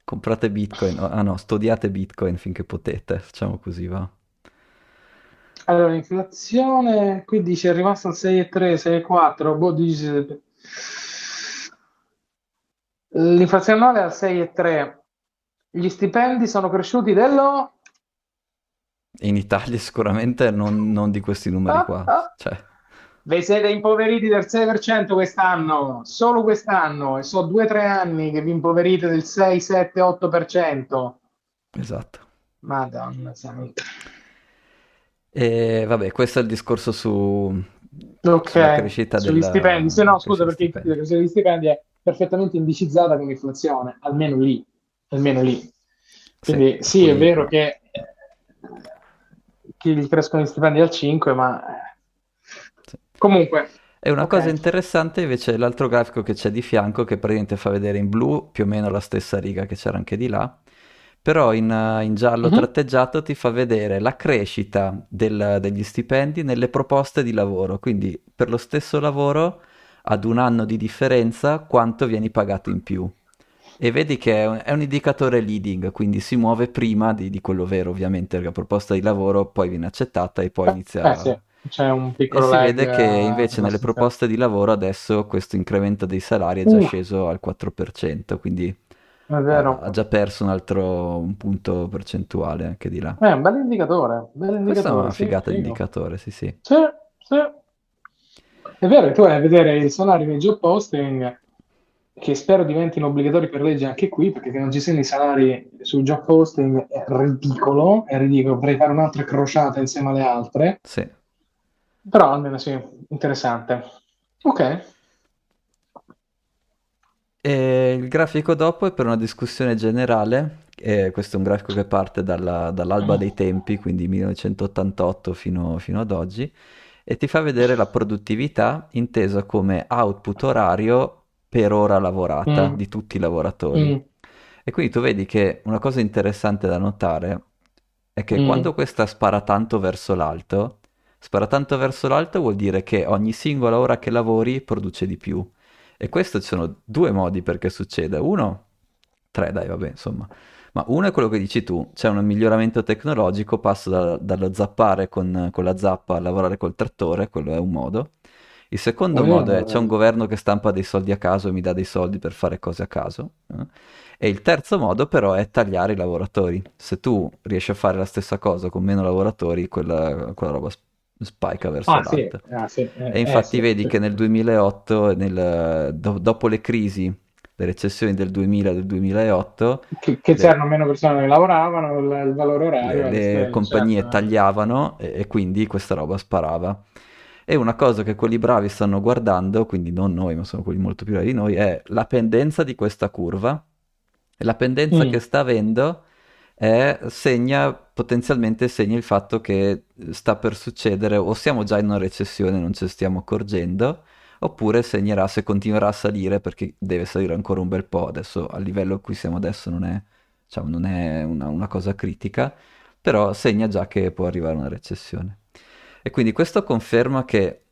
S1: Comprate Bitcoin, ah no, studiate Bitcoin finché potete, facciamo così, va.
S2: Allora, l'inflazione qui dice è rimasta al 6,3, 6,4, boh, dice... L'inflazione annuale è al 6,3. Gli stipendi sono cresciuti dello...
S1: In Italia sicuramente non, non di questi numeri ah, qua. Ah. Cioè.
S2: Vi siete impoveriti del 6% quest'anno, solo quest'anno, e so due o tre anni che vi impoverite del 6, 7, 8%.
S1: Esatto.
S2: Madonna santa.
S1: E vabbè, questo è il discorso su
S2: okay. sulla crescita sugli della... stipendi. Se no, scusa, perché stipendi. la crescita degli stipendi è perfettamente indicizzata con l'inflazione, almeno lì, almeno lì. Quindi sì, sì è vero che, che gli crescono gli stipendi al 5, ma sì. comunque...
S1: E una okay. cosa interessante invece è l'altro grafico che c'è di fianco, che praticamente fa vedere in blu più o meno la stessa riga che c'era anche di là, però in, in giallo uh-huh. tratteggiato ti fa vedere la crescita del, degli stipendi nelle proposte di lavoro, quindi per lo stesso lavoro ad un anno di differenza quanto vieni pagato in più. E vedi che è un, è un indicatore leading, quindi si muove prima di, di, quello vero, ovviamente, perché la proposta di lavoro poi viene accettata e poi inizia
S2: eh, sì. C'è un piccolo
S1: e si vede che invece nelle proposte di lavoro adesso questo incremento dei salari è già uh. sceso al 4%, quindi. Ha già perso un altro un punto percentuale anche di là.
S2: È un bel indicatore. Bel indicatore
S1: Questa è una
S2: sì,
S1: figata di indicatore, sì, sì.
S2: Sì, sì. È vero, tu vai a vedere i salari nei job posting, che spero diventino obbligatori per legge anche qui, perché che non ci siano i salari sul job posting è ridicolo, è ridicolo, potrei fare un'altra crociata insieme alle altre.
S1: Sì.
S2: Però almeno sì, interessante. Ok.
S1: E il grafico dopo è per una discussione generale, e questo è un grafico che parte dalla- dall'alba dei tempi, quindi 1988 fino, fino ad oggi, e ti fa vedere la produttività intesa come output orario per ora lavorata
S2: Mm,
S1: di tutti i lavoratori.
S2: mm,
S1: E quindi tu vedi che una cosa interessante da notare è che
S2: mm.
S1: quando questa spara tanto verso l'alto, spara tanto verso l'alto vuol dire che ogni singola ora che lavori produce di più. E questo ci sono due modi perché succede. Uno, tre dai, vabbè, insomma. Ma uno è quello che dici tu, c'è un miglioramento tecnologico, passo da- dallo zappare con, con la zappa a lavorare col trattore, quello è un modo. Il secondo
S2: Quello
S1: modo è
S2: è-
S1: c'è un governo che stampa dei soldi a caso e mi dà dei soldi per fare cose a caso. eh. E il terzo modo però è tagliare i lavoratori. Se tu riesci a fare la stessa cosa con meno lavoratori, quella, quella roba sp- spicca verso
S2: Ah, sì,
S1: l'alto.
S2: ah, sì, eh,
S1: E
S2: eh,
S1: infatti
S2: sì,
S1: vedi
S2: sì.
S1: che nel 2008, nel- do- dopo le crisi, le recessioni del 2000 e del 2008,
S2: Che, che
S1: le,
S2: c'erano meno persone che lavoravano, il, il valore
S1: le-
S2: orario
S1: le
S2: stesso,
S1: compagnie
S2: certo.
S1: tagliavano e, e quindi questa roba sparava. E una cosa che quelli bravi stanno guardando, quindi non noi, ma sono quelli molto più bravi di noi, è la pendenza di questa curva. E la pendenza
S2: Mm.
S1: che sta avendo è- segna, potenzialmente segna il fatto che sta per succedere, o siamo già in una recessione e non ne stiamo accorgendo, oppure segnerà se continuerà a salire perché deve salire ancora un bel po'. Adesso al livello a cui siamo adesso non è, diciamo, non è una, una cosa critica, però segna già che può arrivare una recessione. E quindi questo conferma che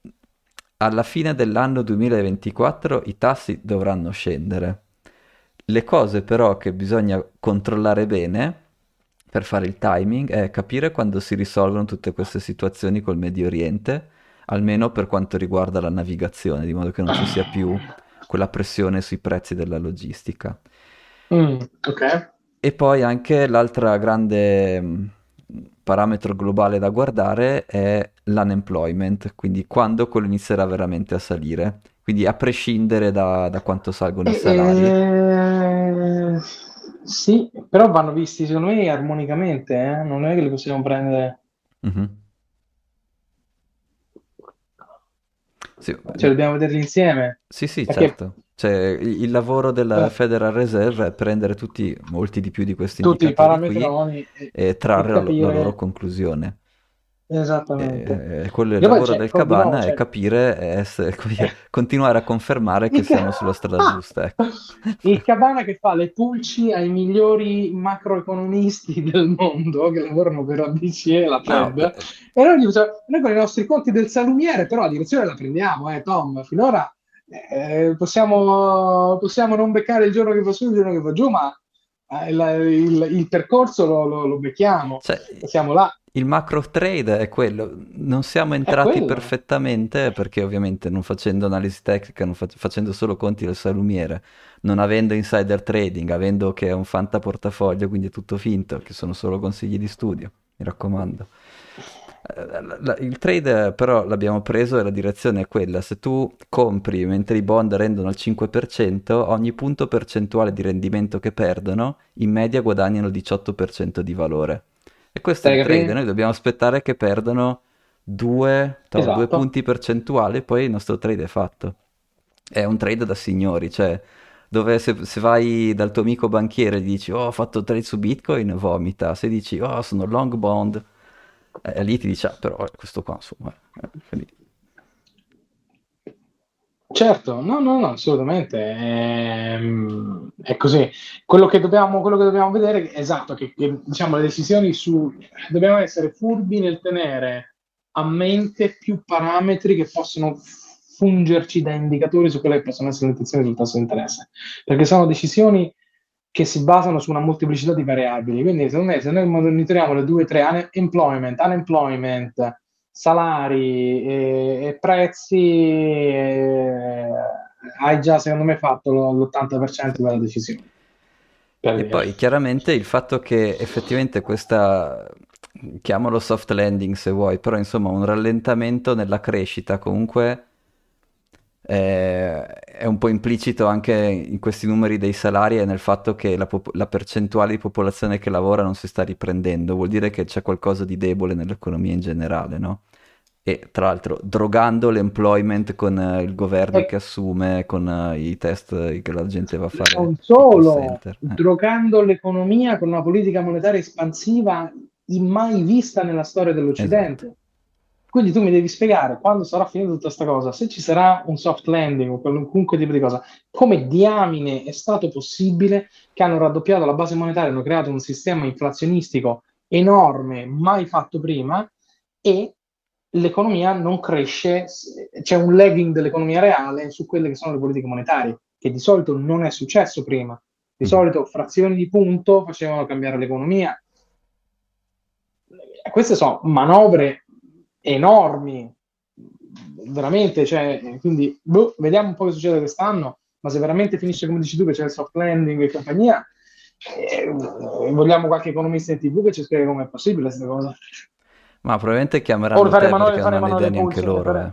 S1: alla fine dell'anno 2024 i tassi dovranno scendere. Le cose però che bisogna controllare bene per fare il timing è capire quando si risolvono tutte queste situazioni col Medio Oriente, almeno per quanto riguarda la navigazione, di modo che non ci sia più quella pressione sui prezzi della logistica.
S2: Mm, ok.
S1: E poi anche l'altra grande mh, parametro globale da guardare è l'unemployment, quindi quando quello inizierà veramente a salire, quindi a prescindere da, da quanto salgono i salari.
S2: eh, sì, però vanno visti secondo me armonicamente, eh? Non è che li possiamo prendere,
S1: Mhm. Sì,
S2: cioè dobbiamo vederli insieme,
S1: sì, sì,
S2: perché
S1: certo. Cioè, il, lavoro della
S2: eh,
S1: Federal Reserve è prendere tutti, molti di più di questi
S2: tutti i parametroni e,
S1: e trarre la, lo- la loro conclusione.
S2: Esattamente.
S1: E, quello è il
S2: Io
S1: lavoro del Cabana è
S2: c'è
S1: capire, e dire, continuare a confermare che siamo sulla strada giusta, ecco.
S2: il Cabana che fa le pulci ai migliori macroeconomisti del mondo che lavorano per la BCE e la
S1: No,
S2: Fed
S1: beh,
S2: e noi, gli facciamo- noi con i nostri conti del salumiere però la direzione la prendiamo, eh Tom, finora eh, possiamo, possiamo non beccare il giorno che va su, il giorno che va giù, ma eh, il, il- il percorso lo, lo- lo becchiamo,
S1: cioè,
S2: siamo là,
S1: il macro trade è quello, non siamo entrati perfettamente perché ovviamente non facendo analisi tecnica, non fac- facendo solo conti del salumiere, non avendo insider trading, avendo che è un fantaportafoglio, quindi è tutto finto, che sono solo consigli di studio, mi raccomando. Eh, Il trade però l'abbiamo preso e la direzione è quella, se tu compri mentre i bond rendono al 5%, ogni punto percentuale di rendimento che perdono, in media guadagnano il 18% di valore. E questo è il trade, noi dobbiamo aspettare che perdano due, due
S2: Esatto.
S1: punti percentuali e poi il nostro trade è fatto. È un trade da signori, cioè dove se, se vai dal tuo amico banchiere e dici oh ho fatto trade su Bitcoin, vomita. Se dici oh sono long bond, eh, lì ti dice ah però questo qua insomma. eh,
S2: Certo, no, no, no, assolutamente. Ehm, È, così. Quello che dobbiamo, quello che dobbiamo vedere è esatto, che, che, diciamo, le decisioni su... Dobbiamo essere furbi nel tenere a mente più parametri che possono fungerci da indicatori su quelle che possono essere le intenzioni sul tasso di interesse. Perché sono decisioni che si basano su una molteplicità di variabili. Quindi, secondo me, se noi monitoriamo le due tre, unemployment, unemployment, salari e, e prezzi, eh, hai già, secondo me, fatto lo- l'80% della decisione. Per
S1: E poi chiaramente il fatto che effettivamente questa, chiamalo soft landing se vuoi, però insomma un rallentamento nella crescita comunque eh, è un po' implicito anche in questi numeri dei salari e nel fatto che la, pop- la percentuale di popolazione che lavora non si sta riprendendo, vuol dire che c'è qualcosa di debole nell'economia in generale, no? e tra l'altro drogando l'employment con uh, il governo eh. che assume, con uh, i test che la gente va a fare.
S2: Non solo, eh. drogando l'economia con una politica monetaria espansiva mai vista nella storia dell'Occidente. Esatto. Quindi tu mi devi spiegare quando sarà finita tutta questa cosa, se ci sarà un soft landing o qualunque tipo di cosa, come diamine è stato possibile che hanno raddoppiato la base monetaria, hanno creato un sistema inflazionistico enorme, mai fatto prima, e l'economia non cresce, c'è un lagging dell'economia reale su quelle che sono le politiche monetarie, che di solito non è successo prima. Di mm. solito frazioni di punto facevano cambiare l'economia. Queste sono manovre enormi, veramente, cioè, quindi boh, vediamo un po' che succede quest'anno, ma se veramente finisce come dici tu che c'è il soft landing e compagnia, eh, vogliamo qualche economista in tv che ci spiega come è possibile questa cosa.
S1: Ma probabilmente chiameranno te
S2: faremo
S1: perché non hanno idea neanche loro.
S2: Fare...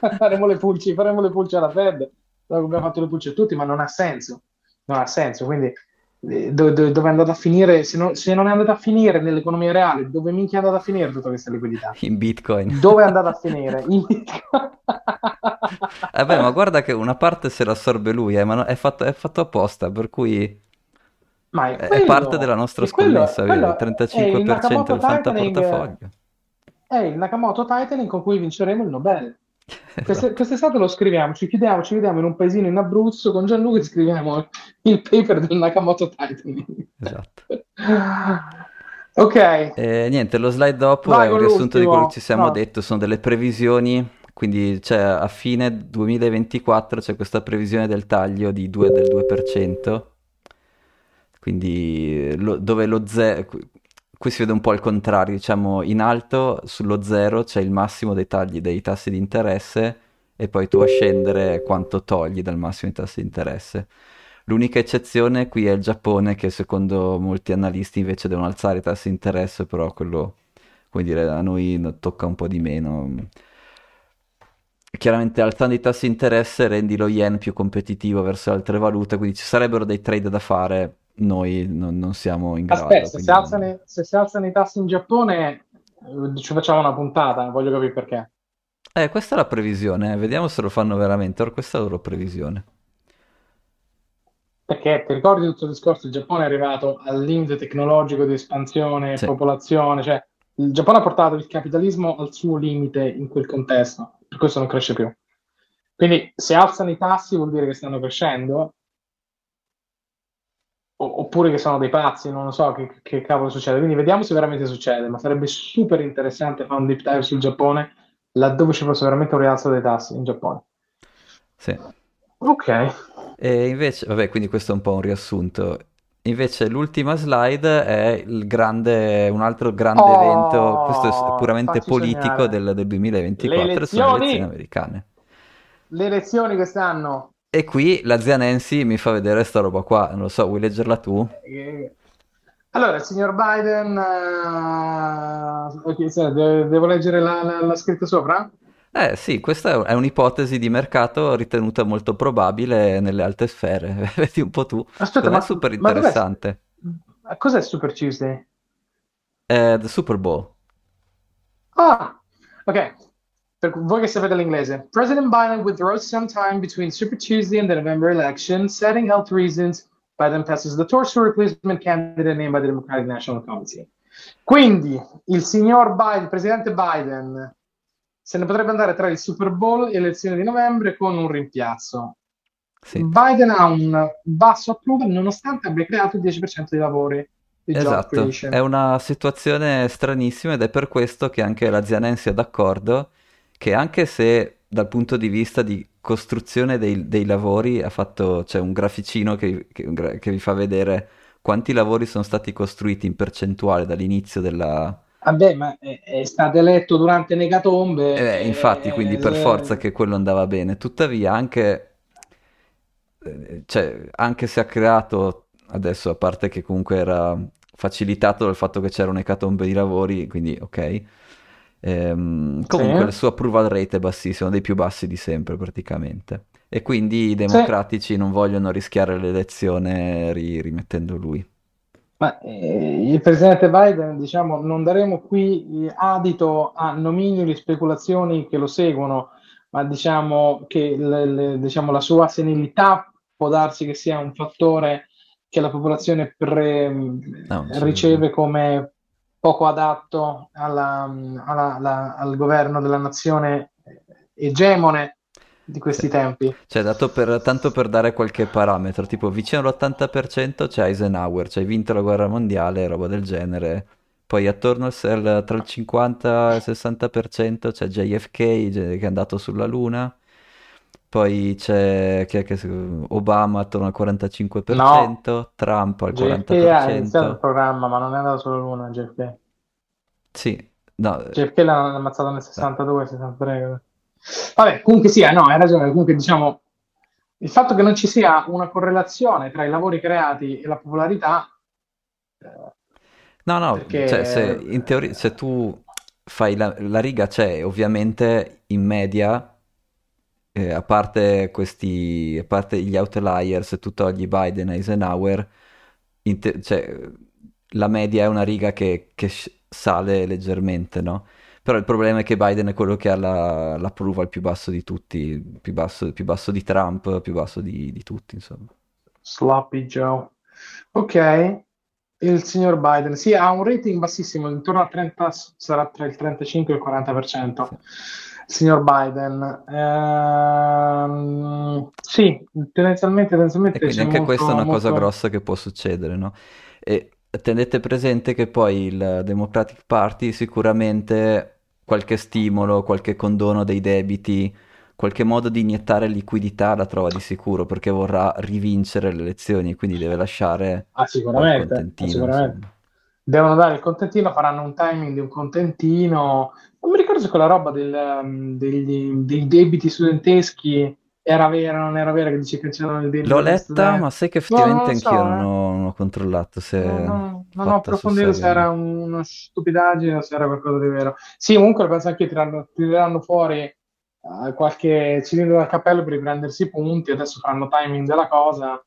S2: Eh. faremo le pulci, faremo le pulci alla Fed, abbiamo fatto le pulci a tutti, ma non ha senso. Non ha senso, quindi dove, dove, dove è andata a finire? Se non, se non, è andata a finire nell'economia reale, dove minchia è andata a finire tutta questa liquidità?
S1: In Bitcoin.
S2: Dove è andata a finire? In Bitcoin.
S1: eh beh, ma guarda che una parte se l'assorbe lui, eh, ma no, è, fatto, è fatto apposta, per cui è, quello, è parte della nostra scommessa, quello, quello il 35% del fantaportafoglio
S2: è il Nakamoto Titling con cui vinceremo il Nobel. Queste, quest'estate lo scriviamo, ci chiudiamo, ci vediamo in un paesino in Abruzzo con Gianluca e scriviamo il paper del Nakamoto Titling.
S1: Esatto.
S2: ok.
S1: Eh, niente, lo slide dopo Vai è un riassunto di quello che ci siamo no. detto, sono delle previsioni, quindi cioè, a fine 2024 c'è questa previsione del taglio di 2, del 2%, quindi lo, dove lo zero qui si vede un po' il contrario, diciamo in alto sullo zero c'è il massimo dei tagli dei tassi di interesse e poi tu a scendere quanto togli dal massimo dei tassi di interesse. L'unica eccezione qui è il Giappone che secondo molti analisti invece devono alzare i tassi di interesse, però quello, come dire, a noi tocca un po' di meno. Chiaramente alzando i tassi di interesse rendi lo yen più competitivo verso altre valute, quindi ci sarebbero dei trade da fare noi non, non siamo in grado.
S2: Aspetta, se, si alzano, se si alzano i tassi in Giappone eh, ci facciamo una puntata, voglio capire perché.
S1: Eh, questa è la previsione, eh. vediamo se lo fanno veramente, ora questa è la loro previsione.
S2: Perché ti ricordi tutto il discorso? Il Giappone è arrivato al limite tecnologico di espansione, sì. popolazione, cioè il Giappone ha portato il capitalismo al suo limite in quel contesto, per questo non cresce più. Quindi se alzano i tassi vuol dire che stanno crescendo oppure che sono dei pazzi, non lo so che, che, cavolo succede. Quindi vediamo se veramente succede, ma sarebbe super interessante fare un deep dive sul Giappone, laddove ci fosse veramente un rialzo dei tassi in Giappone.
S1: Sì.
S2: Ok.
S1: E invece, vabbè, quindi questo è un po' un riassunto. Invece l'ultima slide è grande, un altro grande oh, evento, questo è puramente politico del, del, 2024, sono le elezioni americane.
S2: Le elezioni quest'anno.
S1: E qui la zia Nancy mi fa vedere sta roba qua, non lo so, vuoi leggerla tu?
S2: Allora, signor Biden, uh... okay, devo leggere la, la, la scritta sopra?
S1: Eh sì, questa è un'ipotesi di mercato ritenuta molto probabile nelle alte sfere. Vedi un po' tu. Aspetta, ma è super interessante.
S2: Ma cos'è Super Tuesday?
S1: È The Super Bowl.
S2: Ah, ok. Per voi che sapete l'inglese. President Biden withdraws some time between Super Tuesday and the November election, citing health reasons. Biden passes the torch to replacement candidate named by the Democratic National Committee. Quindi il signor Biden, il presidente Biden, se ne potrebbe andare tra il Super Bowl e le elezioni di novembre con un rimpiazzo. Sì. Biden ha un basso approval nonostante abbia creato il 10% dei lavori. Di
S1: esatto, è una situazione stranissima ed è per questo che anche la zia Nancy è d'accordo che anche se dal punto di vista di costruzione dei, dei lavori ha fatto, c'è un graficino che, che, che, vi fa vedere quanti lavori sono stati costruiti in percentuale dall'inizio della...
S2: Vabbè, ma è, è stato eletto durante Negatombe.
S1: Eh, infatti, eh, quindi per forza che quello andava bene. Tuttavia, anche, eh, cioè, anche se ha creato, adesso a parte che comunque era facilitato dal fatto che c'era un'ecatombe di lavori, quindi ok, Ehm, comunque sì. il suo approval rate è bassissimo, dei più bassi di sempre praticamente. E quindi i democratici sì. non vogliono rischiare l'elezione ri- rimettendo lui.
S2: Ma eh, il presidente Biden, diciamo, non daremo qui adito a nomini speculazioni che lo seguono, ma diciamo che le, le, diciamo, la sua senilità può darsi che sia un fattore che la popolazione pre, no, riceve come poco adatto alla, alla, alla, al governo della nazione egemone di questi tempi.
S1: Cioè, dato per, tanto per dare qualche parametro, tipo vicino all'80% c'è Eisenhower, cioè hai vinto la guerra mondiale, roba del genere. Poi attorno al, tra il 50 e il 60% c'è JFK che è andato sulla Luna. Poi c'è che, che, Obama attorno al 45%, no. Trump al JFK 40%.
S2: ha iniziato il programma, ma non è andato sulla Luna JFK.
S1: Sì, no.
S2: JFK l'hanno ammazzato nel 62, 63. Vabbè, comunque sia, no, hai ragione. Comunque, diciamo, il fatto che non ci sia una correlazione tra i lavori creati e la popolarità.
S1: No, no, perché... cioè, se, in teoria, se tu fai la, la riga, c'è ovviamente in media, eh, a parte questi, a parte gli outliers, se tu togli Biden e Eisenhower, te, cioè, la media è una riga che, che sale leggermente, no? Però il problema è che Biden è quello che ha la, l'approval più basso di tutti, più basso, più basso di Trump, più basso di, di tutti, insomma.
S2: Sloppy Joe. Ok, il signor Biden, sì, ha un rating bassissimo, intorno al 30, sarà tra il 35 e il 40%. Sì. Signor Biden, ehm, sì, tendenzialmente, tendenzialmente
S1: e quindi anche molto, questa è una molto... cosa grossa che può succedere, no? E tenete presente che poi il Democratic Party sicuramente qualche stimolo, qualche condono dei debiti, qualche modo di iniettare liquidità la trova di sicuro perché vorrà rivincere le elezioni, quindi deve lasciare
S2: ah, sicuramente, ah, sicuramente. Devono dare il contentino, faranno un timing di un contentino. Non mi ricordo se quella roba del, um, degli, dei debiti studenteschi era vera, non era vera che dice che c'erano il debito.
S1: L'ho letta, ma sai che effettivamente no, anch'io so, non, eh. ho, non, ho, controllato se...
S2: No, no, non ho approfondito se era una stupidaggine o se era qualcosa di vero. Sì, comunque penso anche che tireranno fuori uh, qualche cilindro dal cappello per riprendersi i punti, adesso faranno timing della cosa.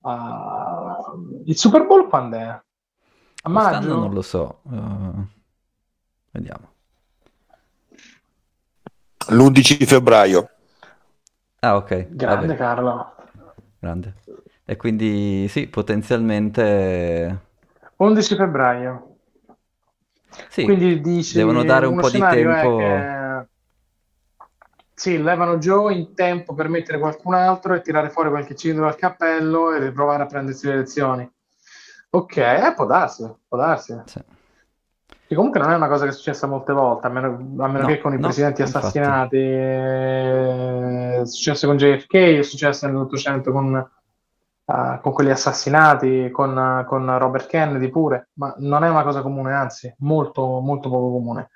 S2: Uh, il Super Bowl quando è? A maggio?
S1: non lo so. Uh, vediamo.
S4: L'11 febbraio.
S1: Ah, ok.
S2: Grande Vabbè. Carlo.
S1: Grande. E quindi sì, potenzialmente...
S2: 11 febbraio.
S1: Sì,
S2: quindi dici,
S1: devono dare un po' di tempo.
S2: Che... Sì, levano Joe in tempo per mettere qualcun altro e tirare fuori qualche cilindro dal cappello e riprovare a prendersi le elezioni. Ok, eh, può darsi, può darsi. Sì. Che comunque non è una cosa che è successa molte volte, a meno, a meno no, che con i no, presidenti assassinati, è successo con JFK, è successo nell'Ottocento con, uh, con quelli assassinati, con, con, Robert Kennedy pure, ma non è una cosa comune, anzi, molto, molto poco comune.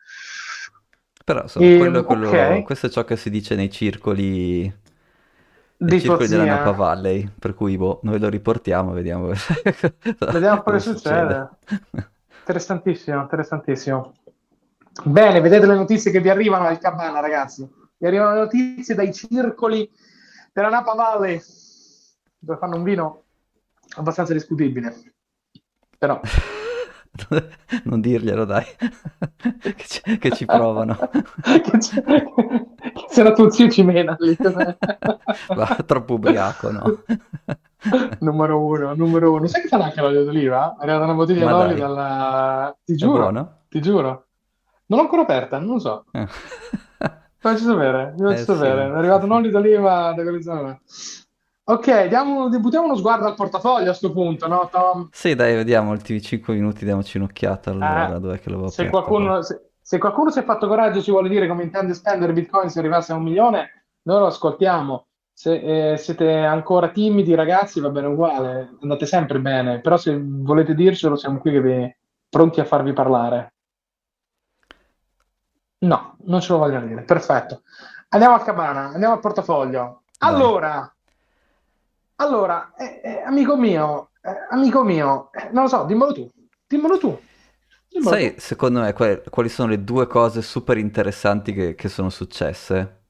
S1: Però insomma, e, quello, quello, okay. questo è ciò che si dice nei circoli nei circoli della Napa Valley, per cui boh, noi lo riportiamo, vediamo.
S2: Vediamo cosa succede. succede. Interessantissimo, interessantissimo. Bene, vedete le notizie che vi arrivano dal Cabana, ragazzi. Vi arrivano le notizie dai circoli della Napa Valley, dove fanno un vino abbastanza discutibile. Però...
S1: non dirglielo, dai, che, ci, che ci provano.
S2: che se no tuo zio ci mena lì.
S1: Va, troppo ubriaco, no?
S2: numero uno, numero uno. Sai che fanno anche l'olio d'oliva? È arrivata una bottiglia d'olio dalla... Ti giuro, ti giuro. Non l'ho ancora aperta, non lo so. Eh. Faccio sapere, ti faccio eh, sapere. Sì. È arrivato un olio d'oliva da zone. Ok, diamo, buttiamo uno sguardo al portafoglio a questo punto, no Tom?
S1: Sì, dai, vediamo, ultimi 5 minuti, diamoci un'occhiata allora, eh, dov'è che lo
S2: se qualcuno, se, se, qualcuno si è fatto coraggio ci vuole dire come intende spendere Bitcoin se arrivasse a un milione, noi lo ascoltiamo. Se eh, siete ancora timidi, ragazzi, va bene uguale, andate sempre bene, però se volete dircelo, siamo qui vi, pronti a farvi parlare. No, non ce lo vogliono dire. Perfetto. Andiamo a cabana, andiamo al portafoglio. Allora, allora eh, eh, amico mio, eh, amico mio, eh, non lo so, dimmelo tu, dimmelo tu.
S1: Dimmelo Sai, tu. secondo me, quali, quali sono le due cose super interessanti che, che sono successe?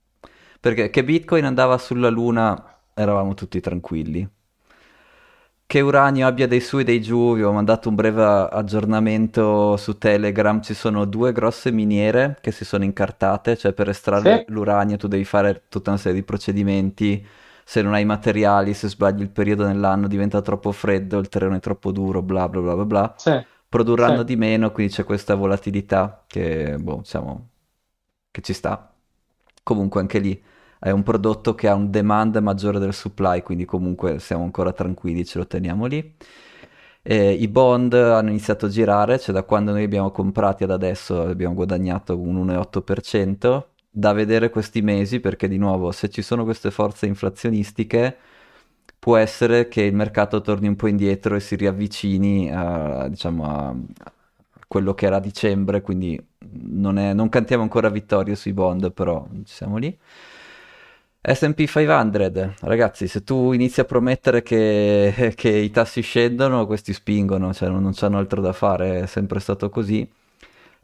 S1: Perché che Bitcoin andava sulla Luna eravamo tutti tranquilli. che Uranio abbia dei su e dei giù, vi ho mandato un breve aggiornamento su Telegram, ci sono due grosse miniere che si sono incartate, cioè per estrarre sì. l'uranio tu devi fare tutta una serie di procedimenti, se non hai materiali, se sbagli il periodo nell'anno diventa troppo freddo, il terreno è troppo duro, bla bla bla bla bla. Sì. Produrranno sì. di meno, quindi c'è questa volatilità che, boh, diciamo, che ci sta. Comunque anche lì è un prodotto che ha un demand maggiore del supply, quindi comunque siamo ancora tranquilli, ce lo teniamo lì. E I bond hanno iniziato a girare, cioè da quando noi abbiamo comprati ad adesso abbiamo guadagnato un 1,8%. Da vedere questi mesi, perché di nuovo, se ci sono queste forze inflazionistiche, può essere che il mercato torni un po' indietro e si riavvicini a, diciamo, a quello che era dicembre, quindi non, è, non cantiamo ancora vittoria sui bond, però ci siamo lì. S&P 500, ragazzi, se tu inizi a promettere che, che i tassi scendono, questi spingono, cioè non, non c'hanno altro da fare, è sempre stato così.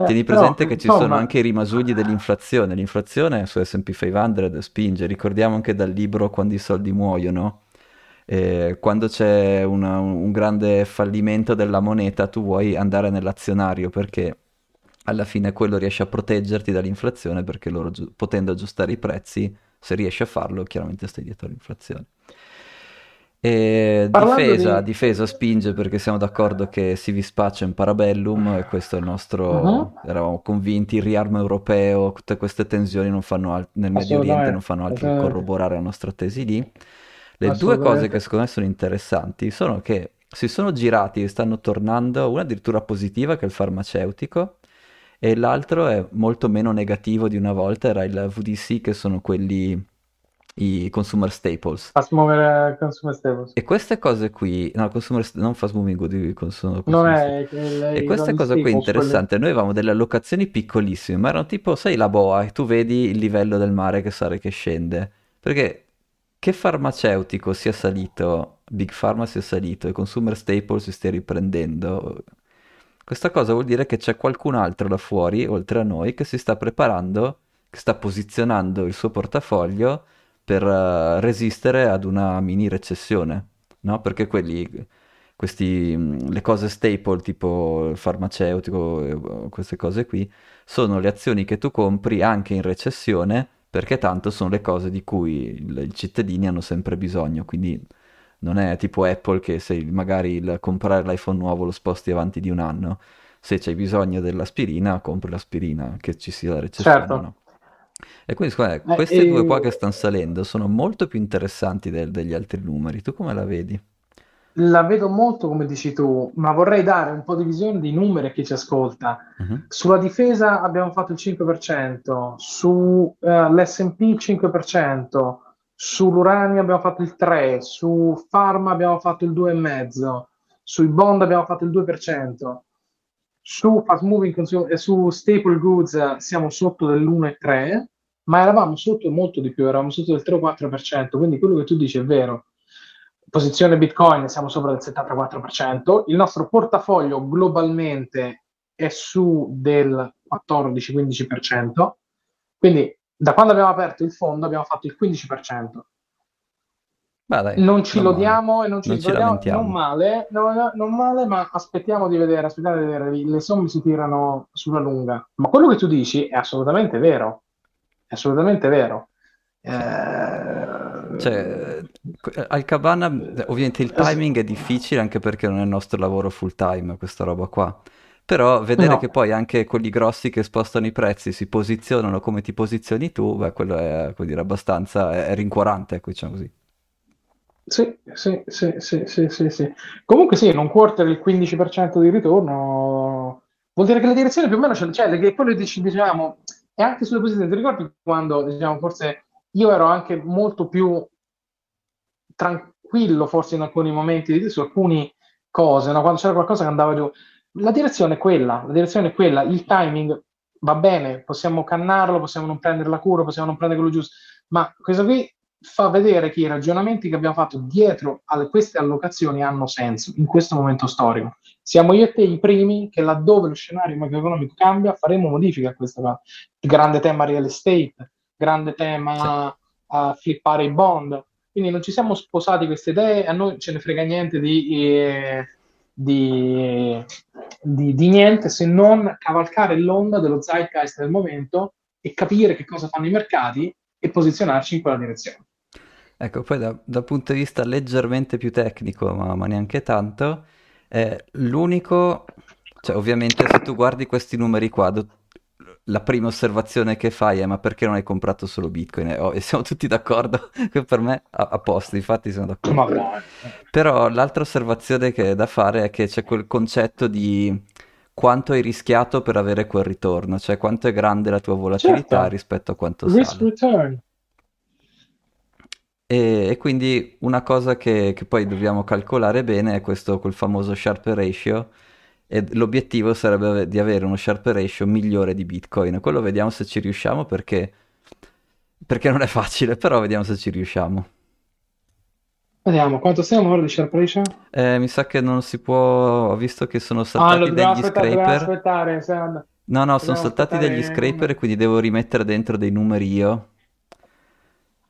S1: Eh, Tieni presente no, che ci insomma... sono anche i rimasugli dell'inflazione, l'inflazione su S&P 500 spinge, ricordiamo anche dal libro Quando i soldi muoiono, eh, quando c'è una, un grande fallimento della moneta tu vuoi andare nell'azionario perché alla fine quello riesce a proteggerti dall'inflazione perché loro potendo aggiustare i prezzi se riesci a farlo, chiaramente stai dietro all'inflazione. E difesa, di... difesa spinge perché siamo d'accordo che si vi spaccia in Parabellum e questo è il nostro, uh-huh. eravamo convinti, il riarmo europeo, tutte queste tensioni non fanno al... nel Medio Oriente non fanno altro che corroborare la nostra tesi lì. Le due cose che secondo me sono interessanti sono che si sono girati e stanno tornando, una addirittura positiva che è il farmaceutico, e l'altro è molto meno negativo di una volta, era il VDC che sono quelli i consumer staples.
S2: Fast mover consumer staples.
S1: E queste cose qui, no, consumer, non fast moving good, consumer, non è che E questa cosa qui è interessante, quelli... noi avevamo delle allocazioni piccolissime, ma erano tipo, sai, la boa, e tu vedi il livello del mare che sale che scende. Perché che farmaceutico sia salito, Big Pharma sia salito, e consumer staples si stia riprendendo, questa cosa vuol dire che c'è qualcun altro là fuori, oltre a noi, che si sta preparando, che sta posizionando il suo portafoglio per uh, resistere ad una mini recessione, no? Perché quelli, questi, mm, le cose staple tipo il farmaceutico, queste cose qui, sono le azioni che tu compri anche in recessione perché tanto sono le cose di cui i cittadini hanno sempre bisogno, quindi non è tipo Apple che se magari il comprare l'iPhone nuovo lo sposti avanti di un anno. Se c'hai bisogno dell'aspirina, compri l'aspirina, che ci sia la recessione certo. no. E quindi me, eh, queste e... due qua che stanno salendo sono molto più interessanti del, degli altri numeri. Tu come la vedi?
S2: La vedo molto come dici tu, ma vorrei dare un po' di visione di numeri a chi ci ascolta. Uh-huh. Sulla difesa abbiamo fatto il 5%, sull'SP uh, il 5%, sull'uranio abbiamo fatto il 3, su Pharma abbiamo fatto il 2,5, sui bond abbiamo fatto il 2%, su fast moving consumer, su staple goods siamo sotto dell'1,3, ma eravamo sotto molto di più, eravamo sotto del 3 o 4%, quindi quello che tu dici è vero. Posizione Bitcoin siamo sopra del 74%, il nostro portafoglio globalmente è su del 14-15%, quindi da quando abbiamo aperto il fondo abbiamo fatto il 15%. Dai, non ci lo diamo e non ci, non ci lamentiamo. Non male, non, non male, ma aspettiamo di vedere, aspettiamo di vedere, le somme si tirano sulla lunga. Ma quello che tu dici è assolutamente vero, è assolutamente vero.
S1: Eh... Cioè, al Cabana ovviamente il timing è difficile anche perché non è il nostro lavoro full time questa roba qua però vedere no. che poi anche quelli grossi che spostano i prezzi si posizionano come ti posizioni tu, beh, quello è, dire, abbastanza, è, è rincuorante, ecco, diciamo così.
S2: Sì, sì, sì, sì, sì, sì, sì. Comunque sì, in un quarter il 15% di ritorno vuol dire che la direzione più o meno c'è, cioè che quello che diciamo è anche sulle posizioni. Ti ricordi quando, diciamo, forse io ero anche molto più tranquillo forse in alcuni momenti su alcune cose, no? quando c'era qualcosa che andava giù la direzione è quella, la direzione è quella, il timing va bene, possiamo cannarlo, possiamo non prendere la cura, possiamo non prendere quello giusto, ma questo qui fa vedere che i ragionamenti che abbiamo fatto dietro a queste allocazioni hanno senso in questo momento storico. Siamo io e te i primi che laddove lo scenario macroeconomico cambia faremo modifiche a questa cosa. Grande tema real estate, grande tema sì. a flippare i bond, quindi non ci siamo sposati queste idee, a noi ce ne frega niente di, eh, di, di, di niente se non cavalcare l'onda dello zeitgeist del momento e capire che cosa fanno i mercati e posizionarci in quella direzione.
S1: Ecco, poi da, dal punto di vista leggermente più tecnico, ma, ma neanche tanto, eh, l'unico, cioè ovviamente se tu guardi questi numeri qua, do, la prima osservazione che fai è ma perché non hai comprato solo Bitcoin? Oh, e siamo tutti d'accordo, che per me a, a posto, infatti sono d'accordo. Però l'altra osservazione che è da fare è che c'è quel concetto di quanto hai rischiato per avere quel ritorno, cioè quanto è grande la tua volatilità certo. rispetto a quanto Risk sale. return. E, e, quindi una cosa che, che, poi dobbiamo calcolare bene è questo, quel famoso Sharp Ratio, e l'obiettivo sarebbe di avere uno Sharp Ratio migliore di Bitcoin. Quello vediamo se ci riusciamo perché, perché non è facile, però vediamo se ci riusciamo.
S2: Vediamo, quanto siamo ora di Sharp Ratio?
S1: Eh, mi sa che non si può, ho visto che sono ah, saltati ah, degli scraper.
S2: aspettare, se...
S1: No, no, sono saltati degli scraper e quindi devo rimettere dentro dei numeri io.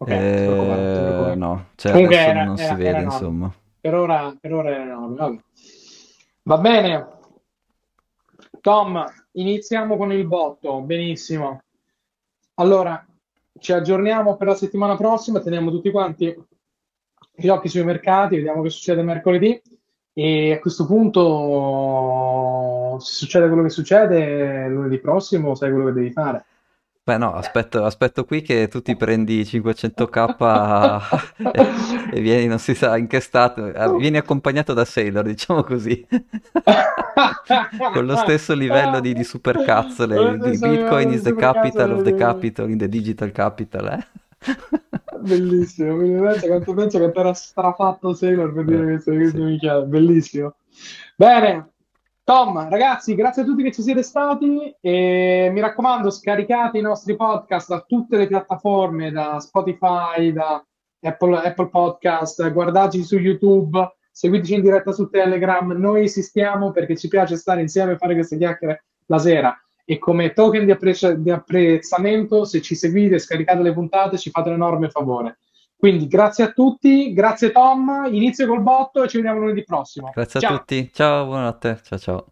S1: Ok, eh, no, cioè Comunque adesso era, non era, si vede, insomma.
S2: Per ora, per ora è enorme. Va bene. Tom, iniziamo con il botto. Benissimo. Allora, ci aggiorniamo per la settimana prossima, teniamo tutti quanti gli occhi sui mercati, vediamo che succede mercoledì e a questo punto se succede quello che succede lunedì prossimo sai quello che devi fare.
S1: Beh no, aspetto, aspetto qui che tu ti prendi 500k e, e, vieni, non si sa in che stato, eh, vieni accompagnato da Sailor, diciamo così, con lo stesso livello di, di supercazzole, di Bitcoin is the capital of the capital in the digital capital, eh?
S2: Bellissimo, penso, quanto penso che era strafatto Sailor per dire eh, che sì. minchiate, bellissimo. Bene, Tom, ragazzi, grazie a tutti che ci siete stati e mi raccomando, scaricate i nostri podcast da tutte le piattaforme, da Spotify, da Apple, Apple Podcast, guardateci su YouTube, seguiteci in diretta su Telegram, noi esistiamo perché ci piace stare insieme e fare queste chiacchiere la sera e come token di, apprezz- di apprezzamento, se ci seguite e scaricate le puntate, ci fate un enorme favore. Quindi grazie a tutti, grazie Tom, inizio col botto e ci vediamo lunedì prossimo.
S1: Grazie ciao. a tutti, ciao, buonanotte, ciao ciao.